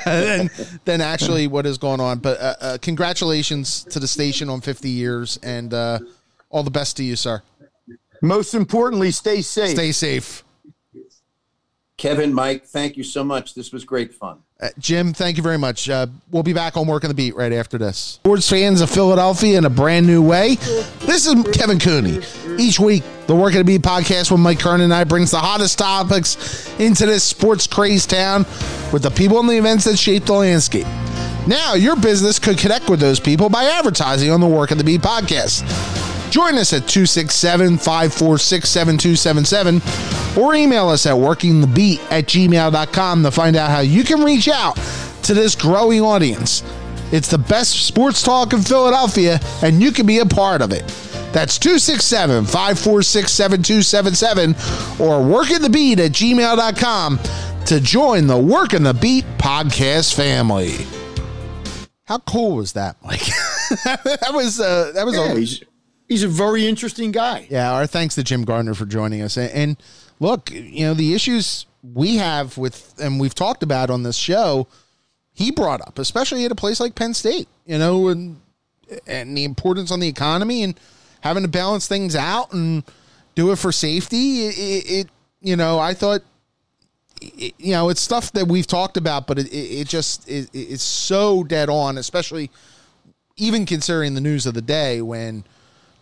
(laughs) than, than actually what is going on. But uh, uh, congratulations to the station on 50 years and uh, all the best to you, sir. Most importantly, stay safe. Stay safe. Kevin, Mike, thank you so much. This was great fun. Uh, Jim, thank you very much. Uh, we'll be back on Working the Beat right after this. Sports fans of Philadelphia in a brand new way. This is Kevin Cooney. Each week, the Working the Beat podcast with Mike Kernan and I brings the hottest topics into this sports crazed town with the people and the events that shape the landscape. Now, your business could connect with those people by advertising on the Work Working the Beat podcast. Join us at 267 546 7277 or email us at workingthebeat at gmail.com to find out how you can reach out to this growing audience. It's the best sports talk in Philadelphia, and you can be a part of it. That's 267 546 7277 or workingthebeat at gmail.com to join the Working the Beat podcast family. How cool was that, Mike? (laughs) that was uh, that was Yeah, a, he's, a very interesting guy. yeah, our thanks to Jim Gardner for joining us. And, look, you know, the issues we have with, and we've talked about on this show, he brought up, especially at a place like Penn State, you know, and, and the importance on the economy and having to balance things out and do it for safety. It, it, you know, I thought, it, you know, it's stuff that we've talked about, but it, just it's so dead on, especially even considering the news of the day when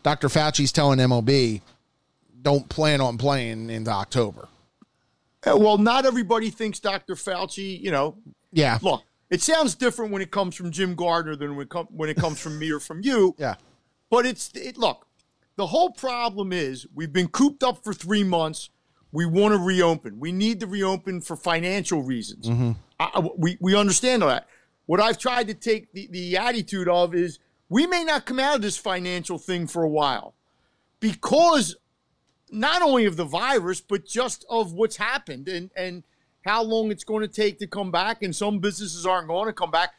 Dr. Fauci's telling MLB don't plan on playing into October. Uh, Well, not everybody thinks Dr. Fauci, you know, Yeah. look, it sounds different when it comes from Jim Gardner than when it, com- when it comes from me or from you. Yeah. But it's it, look, the whole problem is we've been cooped up for three months. We want to reopen. We need to reopen for financial reasons. I, I- we we understand all that. What I've tried to take the, the attitude of is we may not come out of this financial thing for a while because not only of the virus, but just of what's happened and, and how long it's going to take to come back. And some businesses aren't going to come back.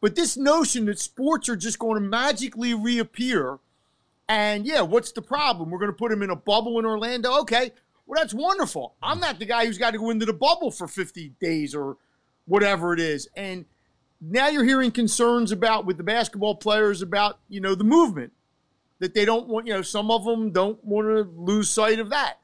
But this notion that sports are just going to magically reappear, and yeah, what's the problem? We're going to put them in a bubble in Orlando. Okay, well, that's wonderful. I'm not the guy who's got to go into the bubble for 50 days or whatever it is. And now you're hearing concerns about with the basketball players about, you know, the movement that they don't want, you know, some of them don't want to lose sight of that.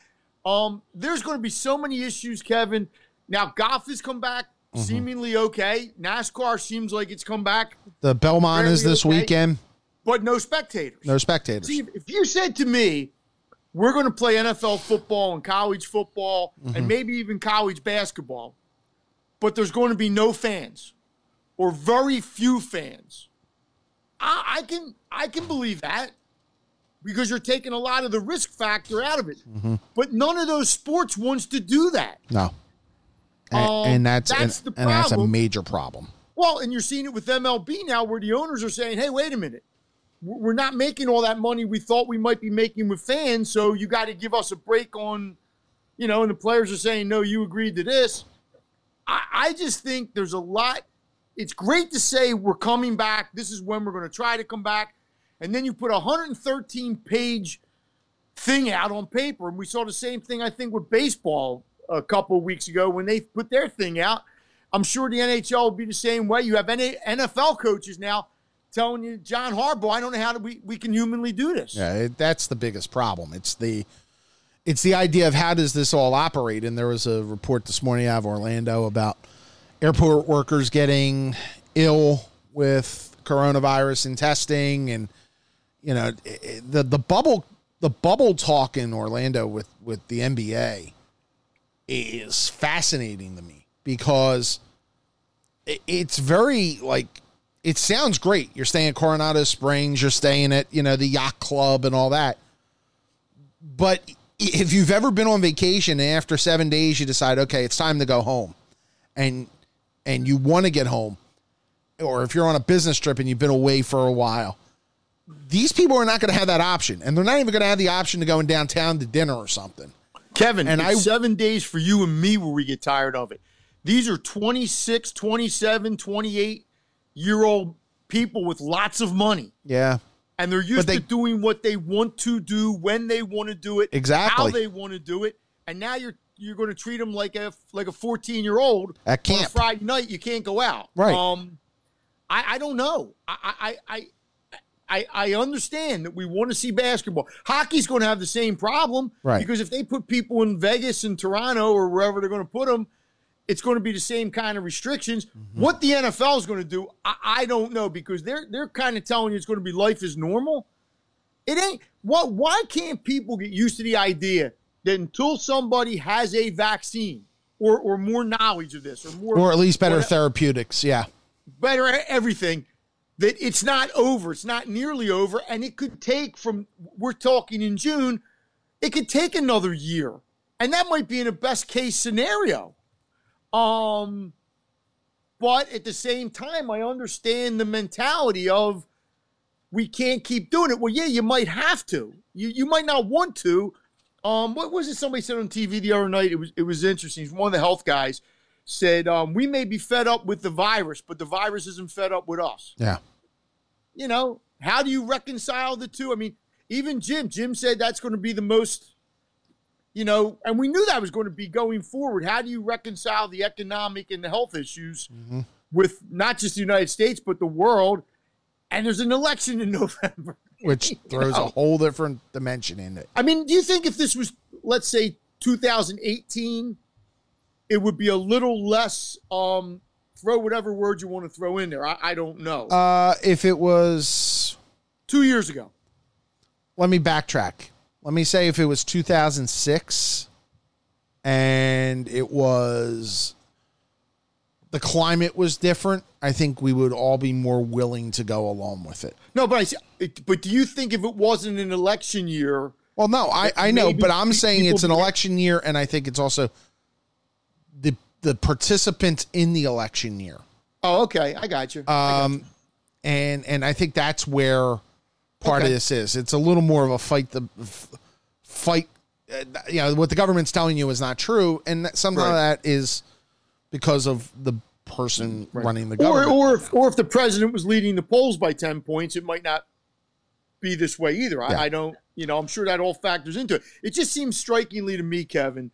Um, there's going to be so many issues, Kevin. Now, golf has come back seemingly okay. NASCAR seems like it's come back, The Belmont is this okay. weekend. but no spectators. No spectators. See, if you said to me, we're going to play NFL football and college football and maybe even college basketball, but there's going to be no fans or very few fans, I, I can I can believe that because you're taking a lot of the risk factor out of it. But none of those sports wants to do that. No. And, Um, and that's, that's and, the and that's a major problem. Well, and you're seeing it with MLB now, where the owners are saying, "Hey, wait a minute, We're we're not making all that money we thought we might be making with fans, so you got to give us a break on, you know." And the players are saying, "No, you agreed to this." I, I just think there's a lot. It's great to say we're coming back. This is when we're going to try to come back, and then you put a 113 page thing out on paper, and we saw the same thing I think with baseball a couple of weeks ago when they put their thing out. I'm sure the NHL will be the same way. You have NFL coaches now telling you, John Harbaugh, I don't know how we, we can humanly do this. Yeah, it, that's the biggest problem. It's the it's the idea of how does this all operate. And there was a report this morning out of Orlando about airport workers getting ill with coronavirus and testing, and you know the the bubble the bubble talk in Orlando with with the NBA is fascinating to me because it's very like it sounds great. You're staying at Coronado Springs, you're staying at, you know, the yacht club and all that. But if you've ever been on vacation and after 7 days you decide, okay, it's time to go home. And and you want to get home or if you're on a business trip and you've been away for a while, these people are not going to have that option. And they're not even going to have the option to go in downtown to dinner or something. Kevin, and I, seven days for you and me where we get tired of it. These are 26, 27, 28 year old people with lots of money. Yeah. And they're used they, to doing what they want to do when they want to do it, exactly how they want to do it. And now you're you're going to treat them like a like a 14 year old at camp. Friday night, you can't go out. Right. Um, I, I don't know. I, I, I I, I understand that we want to see basketball. Hockey's going to have the same problem, right? Because if they put people in Vegas and Toronto or wherever they're going to put them, it's going to be the same kind of restrictions. Mm-hmm. What the NFL is going to do, I, I, don't know because they're they're kind of telling you it's going to be life is normal. It ain't. What? Why can't people get used to the idea that until somebody has a vaccine or or more knowledge of this or more or at least better therapeutics, yeah, better everything that it's not over. It's not nearly over. And it could take from, we're talking in June, it could take another year. And that might be in a best case scenario. Um, but at the same time, I understand the mentality of we can't keep doing it. Well, yeah, you might have to. You you might not want to. Um, what was it? Somebody said on TV the other night. It was it was interesting. One of the health guys said, um, we may be fed up with the virus, but the virus isn't fed up with us. Yeah. You know, how do you reconcile the two? I mean, even Jim, Jim said that's going to be the most, you know, and we knew that was going to be going forward. How do you reconcile the economic and the health issues mm-hmm. with not just the United States, but the world? And there's an election in (laughs) November. Which (laughs) throws know? a whole different dimension in it. I mean, do you think if this was, let's say, 2018, it would be a little less um throw whatever word you want to throw in there. I, I don't know. Uh if it was two years ago. Let me backtrack. Let me say if it was 2006 and it was the climate was different, I think we would all be more willing to go along with it. No, but I, but do you think if it wasn't an election year? Well, no, I, I know, but I'm saying it's an election year, and I think it's also the the participants in the election year. Oh, okay, I got you. Um, got you. and and I think that's where part okay. of this is. It's a little more of a fight the fight. Uh, you know what the government's telling you is not true, and some right. of that is because of the person right. running the government. Or, or if, or if the president was leading the polls by ten points, it might not be this way either. I, yeah. I don't. You know, I'm sure that all factors into it. It just seems strikingly to me, Kevin,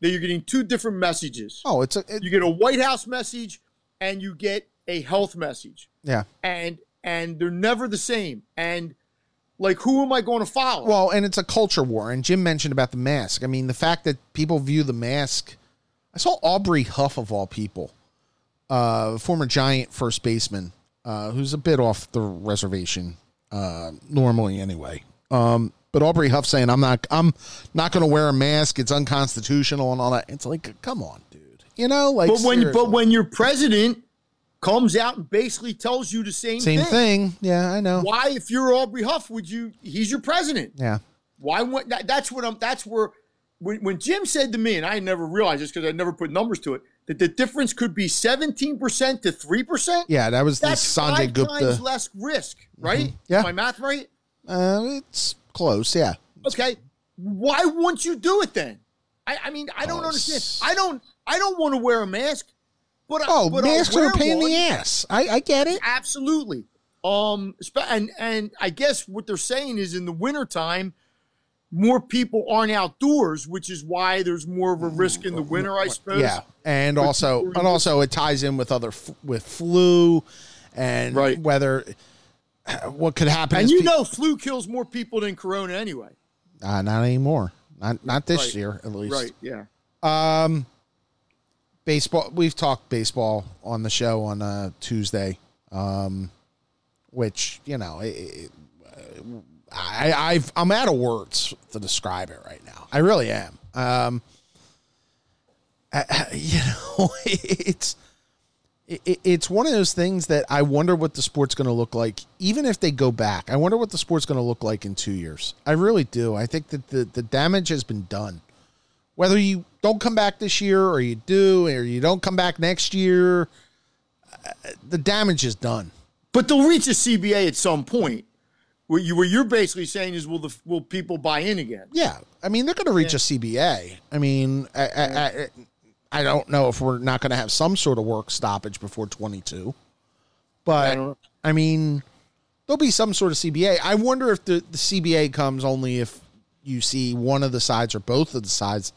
that you're getting two different messages. Oh, it's a, it, you get a White House message and you get a health message. Yeah. And and they're never the same. And like who am I going to follow? Well, and it's a culture war. And Jim mentioned about the mask. I mean, the fact that people view the mask I saw Aubrey Huff of all people, uh, former giant first baseman, uh, who's a bit off the reservation, uh, normally anyway. Um, but Aubrey Huff saying I'm not I'm not going to wear a mask. It's unconstitutional and all that. It's like, come on, dude. You know, like. But when seriously. but when your president comes out and basically tells you the same same thing, thing. yeah, I know. Why, if you're Aubrey Huff, would you? He's your president. Yeah. Why? What? That, that's what I'm. That's where. When, when Jim said to me, and I never realized this because I never put numbers to it, that the difference could be 17% to 3%. Yeah, that was that's the Sanjay five Gupta. times less risk, right? Mm-hmm. Yeah. Is my math right? Uh, it's Close, yeah. Okay. Why wouldn't you do it then? I, I mean, I don't oh, understand. I don't I don't want to wear a mask. But oh, but masks are a pain in the ass. I, I get it. Absolutely. Um, and and I guess what they're saying is in the wintertime, more people aren't outdoors, which is why there's more of a risk in the winter, I suppose. Yeah, and also and also it ties in with other f- with flu and Right. whether what could happen. And is you pe- know, flu kills more people than corona anyway. uh, not anymore. Not not this Right. year at least. Right. Yeah. Um, baseball. We've talked baseball on the show on uh, Tuesday, um, which you know, it, it, I, I've I'm out of words to describe it right now. I really am. Um, I- (laughs) you know, (laughs) it's it, it's one of those things that I wonder what the sport's going to look like, even if they go back. I wonder what the sport's going to look like in two years. I really do. I think that the, the damage has been done. Whether you don't come back this year or you do, or you don't come back next year, uh, the damage is done. But they'll reach a CBA at some point. What you what you're basically saying is, will the will people buy in again? Yeah, I mean they're going to reach a CBA. I mean, I, I, I, I don't know if we're not going to have some sort of work stoppage before 22, but I. I mean, there'll be some sort of CBA. I wonder if the, the CBA comes only if you see one of the sides or both of the sides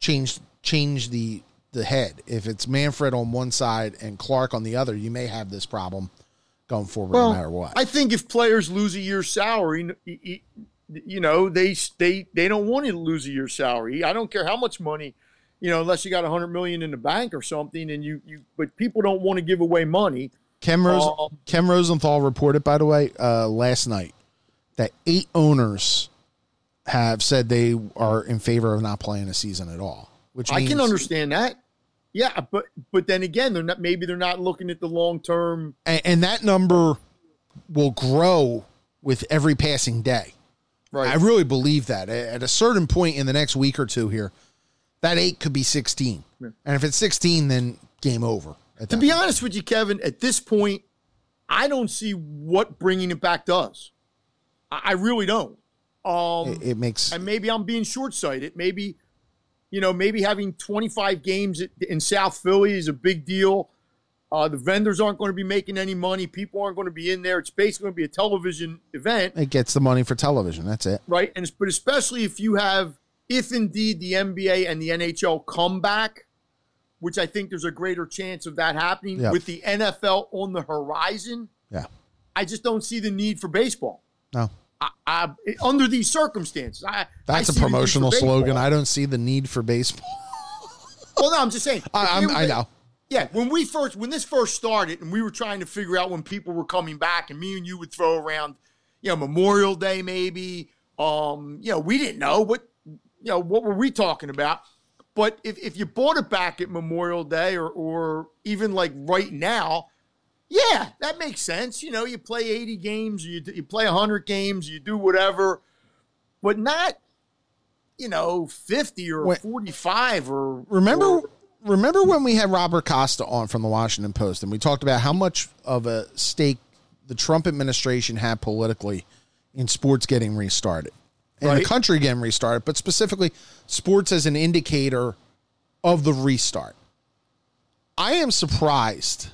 change change the the head. If it's Manfred on one side and Clark on the other, you may have this problem going forward no matter what. I think if players lose a year's salary, you know, they they they don't want to lose a year's salary. I don't care how much money, you know, unless you got a hundred million in the bank or something, and you you. But people don't want to give away money. Ken, Rose, Um, Ken Rosenthal reported, by the way, uh, last night that eight owners have said they are in favor of not playing a season at all. Which I can understand that. Yeah, but but then again, they're not. Maybe they're not looking at the long term. and, and that number will grow with every passing day. Right. I really believe that. At a certain point in the next week or two here, that eight could be 16. And if it's 16, then game over. To be point. honest with you, Kevin, at this point, I don't see what bringing it back does. I, I really don't. Um, it, it makes and maybe I'm being short sighted. Maybe, you know, maybe having 25 games in South Philly is a big deal. Uh, the vendors aren't going to be making any money. People aren't going to be in there. It's basically going to be a television event, it gets the money for television. That's it. right? And it's, but especially if you have, if indeed the NBA and the NHL come back, which I think there's a greater chance of that happening Yeah. with the NFL on the horizon. Yeah. I just don't see the need for baseball. No. I, I, under these circumstances, I, That's a see the need for promotional slogan. I don't see the need for baseball. Well, no, I'm just saying. I, I know. Yeah, when we first, when this first started, and we were trying to figure out when people were coming back, and me and you would throw around, you know, Memorial Day maybe. Um, you know, we didn't know what, you know, what were we talking about? But if, if you bought it back at Memorial Day or or even like right now, yeah, that makes sense. You know, you play 80 games, you you play 100 games, you do whatever, but not, you know, 50 or Wait. 45 or Remember, or- remember when we had Robert Costa on from the Washington Post, and we talked about how much of a stake the Trump administration had politically in sports getting restarted, and the country getting restarted, but specifically sports as an indicator of the restart. I am surprised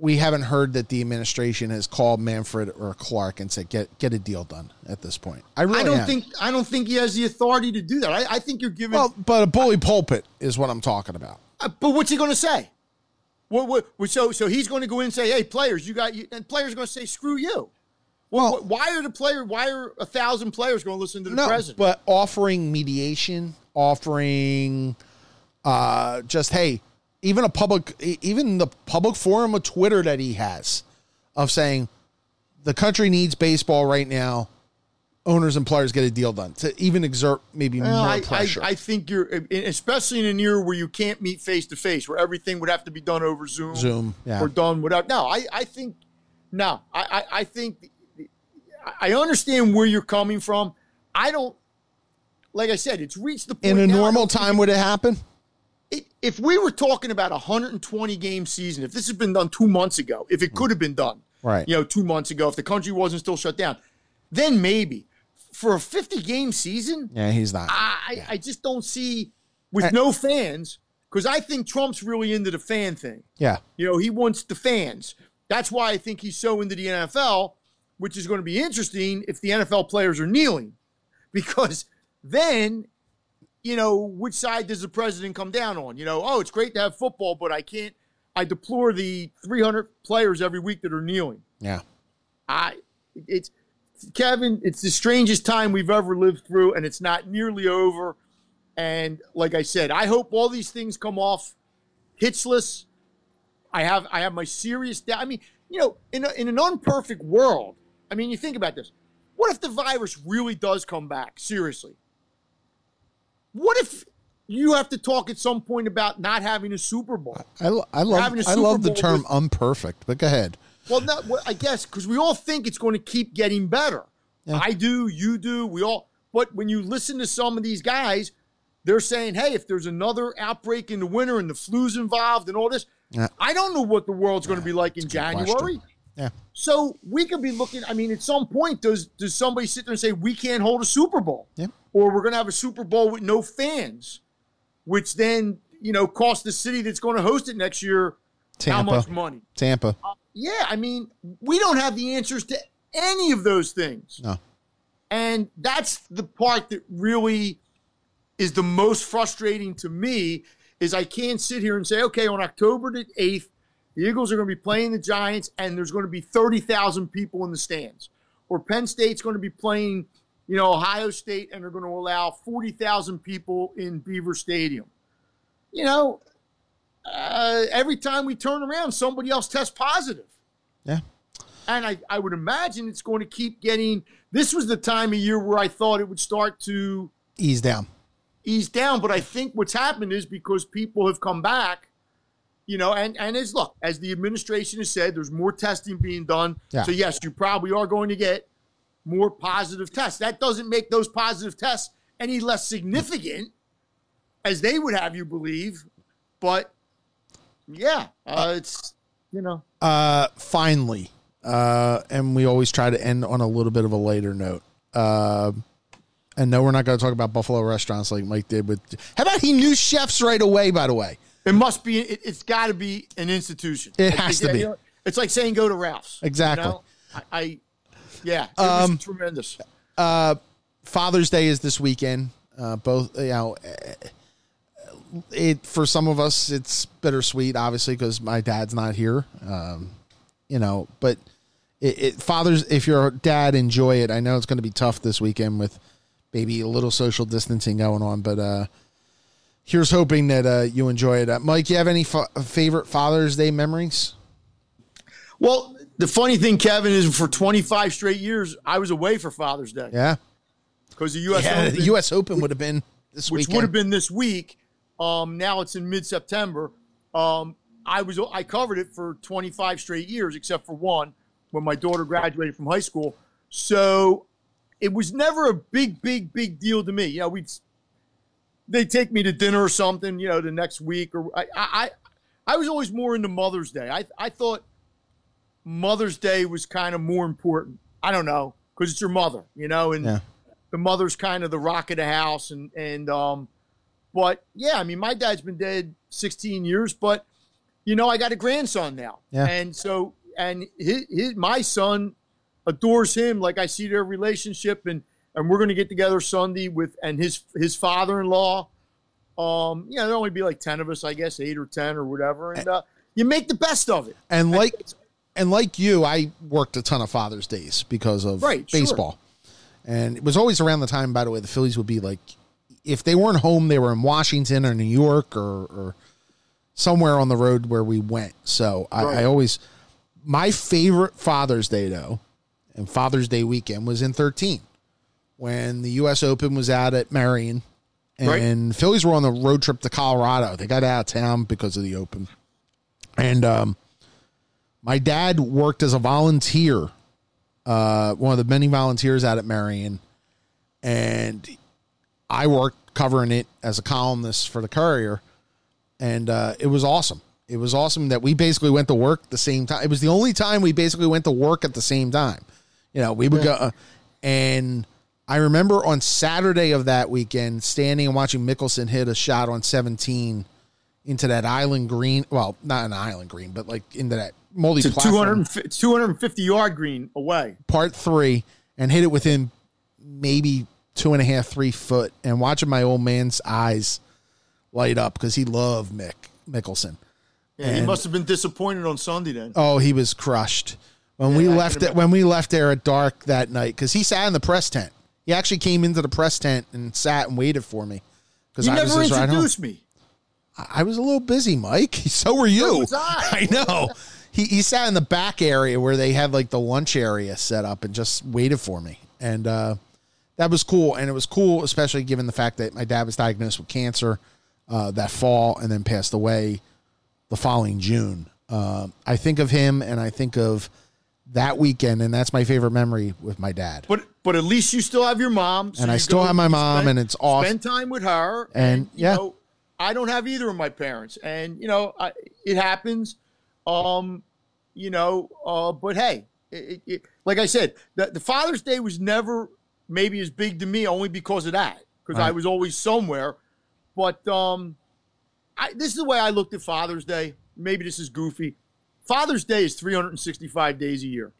we haven't heard that the administration has called Manfred or Clark and said get get a deal done at this point. I really I don't am. think I don't think he has the authority to do that. I, I think you're giving. Well, but a bully pulpit is what I'm talking about. uh, but what's he going to say? What, what, so so he's going to go in and say, "Hey, players, you got," you, and players are going to say, "Screw you." Well, Well- why are the player? Why are a thousand players going to listen to the no, president? but offering mediation, offering uh, just hey, even a public, even the public forum of Twitter that he has of saying the country needs baseball right now. Owners and players get a deal done to even exert maybe Well, more I, I, pressure. I think you're, especially in an era where you can't meet face to face, where everything would have to be done over Zoom, Zoom, yeah. or done without. No, I, I think, no, I, I, I think, I understand where you're coming from. I don't, like I said, it's reached the point In a now, normal time, would it happen? It, if we were talking about a 120 game season, if this had been done two months ago, if it could have been done, Right. you know, two months ago, if the country wasn't still shut down, then maybe. For a 50 game season, Yeah, he's not. I, I just don't see with Uh, no fans because I think Trump's really into the fan thing. yeah, You know, he wants the fans. That's why I think he's so into the NFL, which is going to be interesting if the NFL players are kneeling. because then, you know, which side does the president come down on? You know, oh, it's great to have football, but I can't. I deplore the 300 players every week that are kneeling. Yeah. I it's Kevin, it's the strangest time we've ever lived through, and it's not nearly over. And like I said, I hope all these things come off hitchless. I have I have my serious doubt. I mean, you know, in a, in an unperfect world, I mean, you think about this. What if the virus really does come back? Seriously. What if you have to talk at some point about not having a Super Bowl? I, I love I love the term with- unperfect, but go ahead. Well, not, well, I guess because we all think it's going to keep getting better. Yeah. I do, you do, we all. But when you listen to some of these guys, they're saying, "Hey, if there's another outbreak in the winter and the flu's involved and all this, Yeah. I don't know what the world's going to be like in January." Yeah. So we could be looking. I mean, at some point, does does somebody sit there and say we can't hold a Super Bowl, Yeah. Or we're going to have a Super Bowl with no fans, which then you know cost the city that's going to host it next year Tampa. how much money? Tampa. Uh, yeah, I mean, we don't have the answers to any of those things. No. And that's the part that really is the most frustrating to me is I can't sit here and say, okay, on October the 8th, the Eagles are going to be playing the Giants and there's going to be 30,000 people in the stands. Or Penn State's going to be playing, you know, Ohio State and they're going to allow 40,000 people in Beaver Stadium. You know, uh, every time we turn around, somebody else tests positive. Yeah. And I, I would imagine it's going to keep getting. This was the time of year where I thought it would start to Ease down. ease down. But I think what's happened is because people have come back, you know, and, and as look, as the administration has said, there's more testing being done. Yeah. So, yes, you probably are going to get more positive tests. That doesn't make those positive tests any less significant as they would have you believe. But yeah, uh, it's, you know, Uh, finally, uh, and we always try to end on a little bit of a lighter note. Uh, and no, we're not going to talk about Buffalo restaurants like Mike did with. How about he knew chefs right away? By the way, it must be, it, it's got to be an institution. It has to be. you know, it's like saying go to Ralph's. you Exactly. know? I, I, yeah, it was Um, tremendous. Father's Day is this weekend. Uh, both, you know, it for some of us it's bittersweet, obviously, because my dad's not here. Um, you know, but it, it fathers, if you're dad, enjoy it. I know it's going to be tough this weekend with maybe a little social distancing going on, but uh, here's hoping that uh, you enjoy it. Uh, Mike, you have any fa- favorite Father's Day memories? Well, the funny thing, Kevin, is for 25 straight years, I was away for Father's Day Yeah, because the U.S. yeah. Open, The U.S. Open would have been this which weekend. would have been this week. Um, now it's in mid-September. Um, I was I covered it for 25 straight years, except for one when my daughter graduated from high school. So it was never a big, big, big deal to me. You know, we'd they take me to dinner or something, you know, the next week, or I, I, I was always more into Mother's Day. I, I thought Mother's Day was kind of more important. I don't know because it's your mother, you know, and Yeah. the mother's kind of the rock of the house, and and um, but yeah, I mean, my dad's been dead 16 years, but you know, I got a grandson now, Yeah. and so and his, his my son adores him like I see their relationship, and and we're going to get together Sunday with and his his father-in-law. Um, you know, there'll only be like 10 of us, I guess, eight or 10 or whatever, and uh, you make the best of it. and like and like you, I worked a ton of Father's Days because of Right, sure. baseball. And it was always around the time, by the way, the Phillies would be like, if they weren't home, they were in Washington or New York or, or somewhere on the road where we went. So I, I always, my favorite Father's Day, though, and Father's Day weekend was in 13 when the U.S. Open was out at Merion. Right. And Phillies were on the road trip to Colorado. They got out of town because of the Open. And um, my dad worked as a volunteer, uh, one of the many volunteers out at Merion, and I worked covering it as a columnist for the Courier, and uh, it was awesome. It was awesome that we basically went to work the same time. It was the only time we basically went to work at the same time. You know, we would go, uh, and I remember on Saturday of that weekend standing and watching Mickelson hit a shot on 17 into that island green. Well, not an island green, but like into that multi It's a 200, 250 yard green away. part three and hit it within maybe two and a half, three foot, and watching my old man's eyes light up because he loved Mick Mickelson. Yeah, he must have been disappointed on Sunday then. Oh, he was crushed when we I left it. When we left there at dark that night, because he sat in the press tent. He actually came into the press tent and sat and waited for me. Because I was never his ride home. introduced me. I was a little busy, Mike. (laughs) So were you. So was I. (laughs) know. He he sat in the back area where they had like the lunch area set up and just waited for me. And uh, that was cool. And it was cool, especially given the fact that my dad was diagnosed with cancer uh, that fall and then passed away the following June. Uh, I think of him and I think of that weekend, and that's my favorite memory with my dad. But but at least you still have your mom. so And I still have my mom, spend- and it's awesome. Spend time with her. And, you yeah. know, I don't have either of my parents, and you know I, it happens. Um, you know, uh, but hey, it, it, like I said, the, the Father's Day was never maybe as big to me only because of that, because I was always somewhere. But um, I, this is the way I looked at Father's Day. Maybe this is goofy. Father's Day is 365 days a year.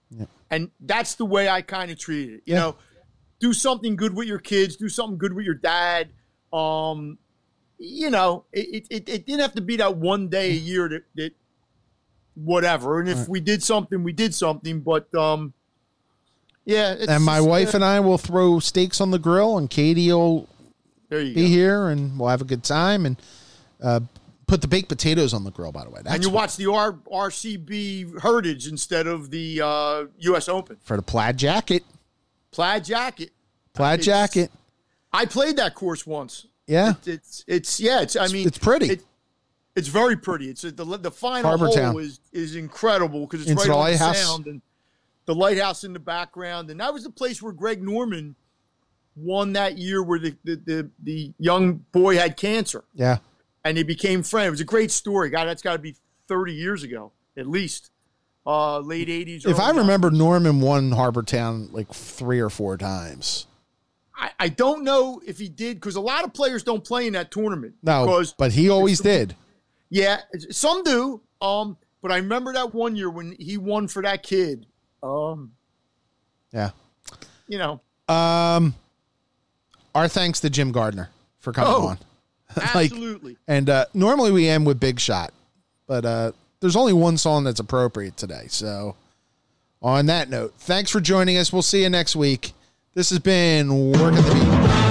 And that's the way I kind of treat it. You Yeah. know, do something good with your kids, do something good with your dad. Um, you know, it, it, it didn't have to be that one day a year that, that whatever. And if Right. we did something, we did something. But um, yeah. It's and my just, wife uh, and I will throw steaks on the grill, and Katie will there you be go. here and we'll have a good time and uh, put the baked potatoes on the grill. By the way, that's And you watch the R, RBC Heritage instead of the uh, U.S. Open. for the plaid jacket. Plaid jacket. Plaid It's- jacket. I played that course once. Yeah, It's it's yeah. It's I mean it's pretty. It, it's very pretty. It's the the final Harbour hole Town. is is incredible because it's It's right the on lighthouse. the sound and the lighthouse in the background, and that was the place where Greg Norman won that year, where the the the, the young boy had cancer yeah. and they became friends. It was a great story. God, that's got to be thirty years ago at least, uh, late eighties. If I remember, Norman won Harbor Town like three or four times. I, I don't know if he did because a lot of players don't play in that tournament. No, because but he always did. Yeah, some do. Um, but I remember that one year when he won for that kid. Um, Yeah. you know, Um, our thanks to Jim Gardner for coming Oh, on. (laughs) like, absolutely. and uh, normally we end with Big Shot, but uh, there's only one song that's appropriate today. So, on that note, thanks for joining us. We'll see you next week. This has been Work at the Beat.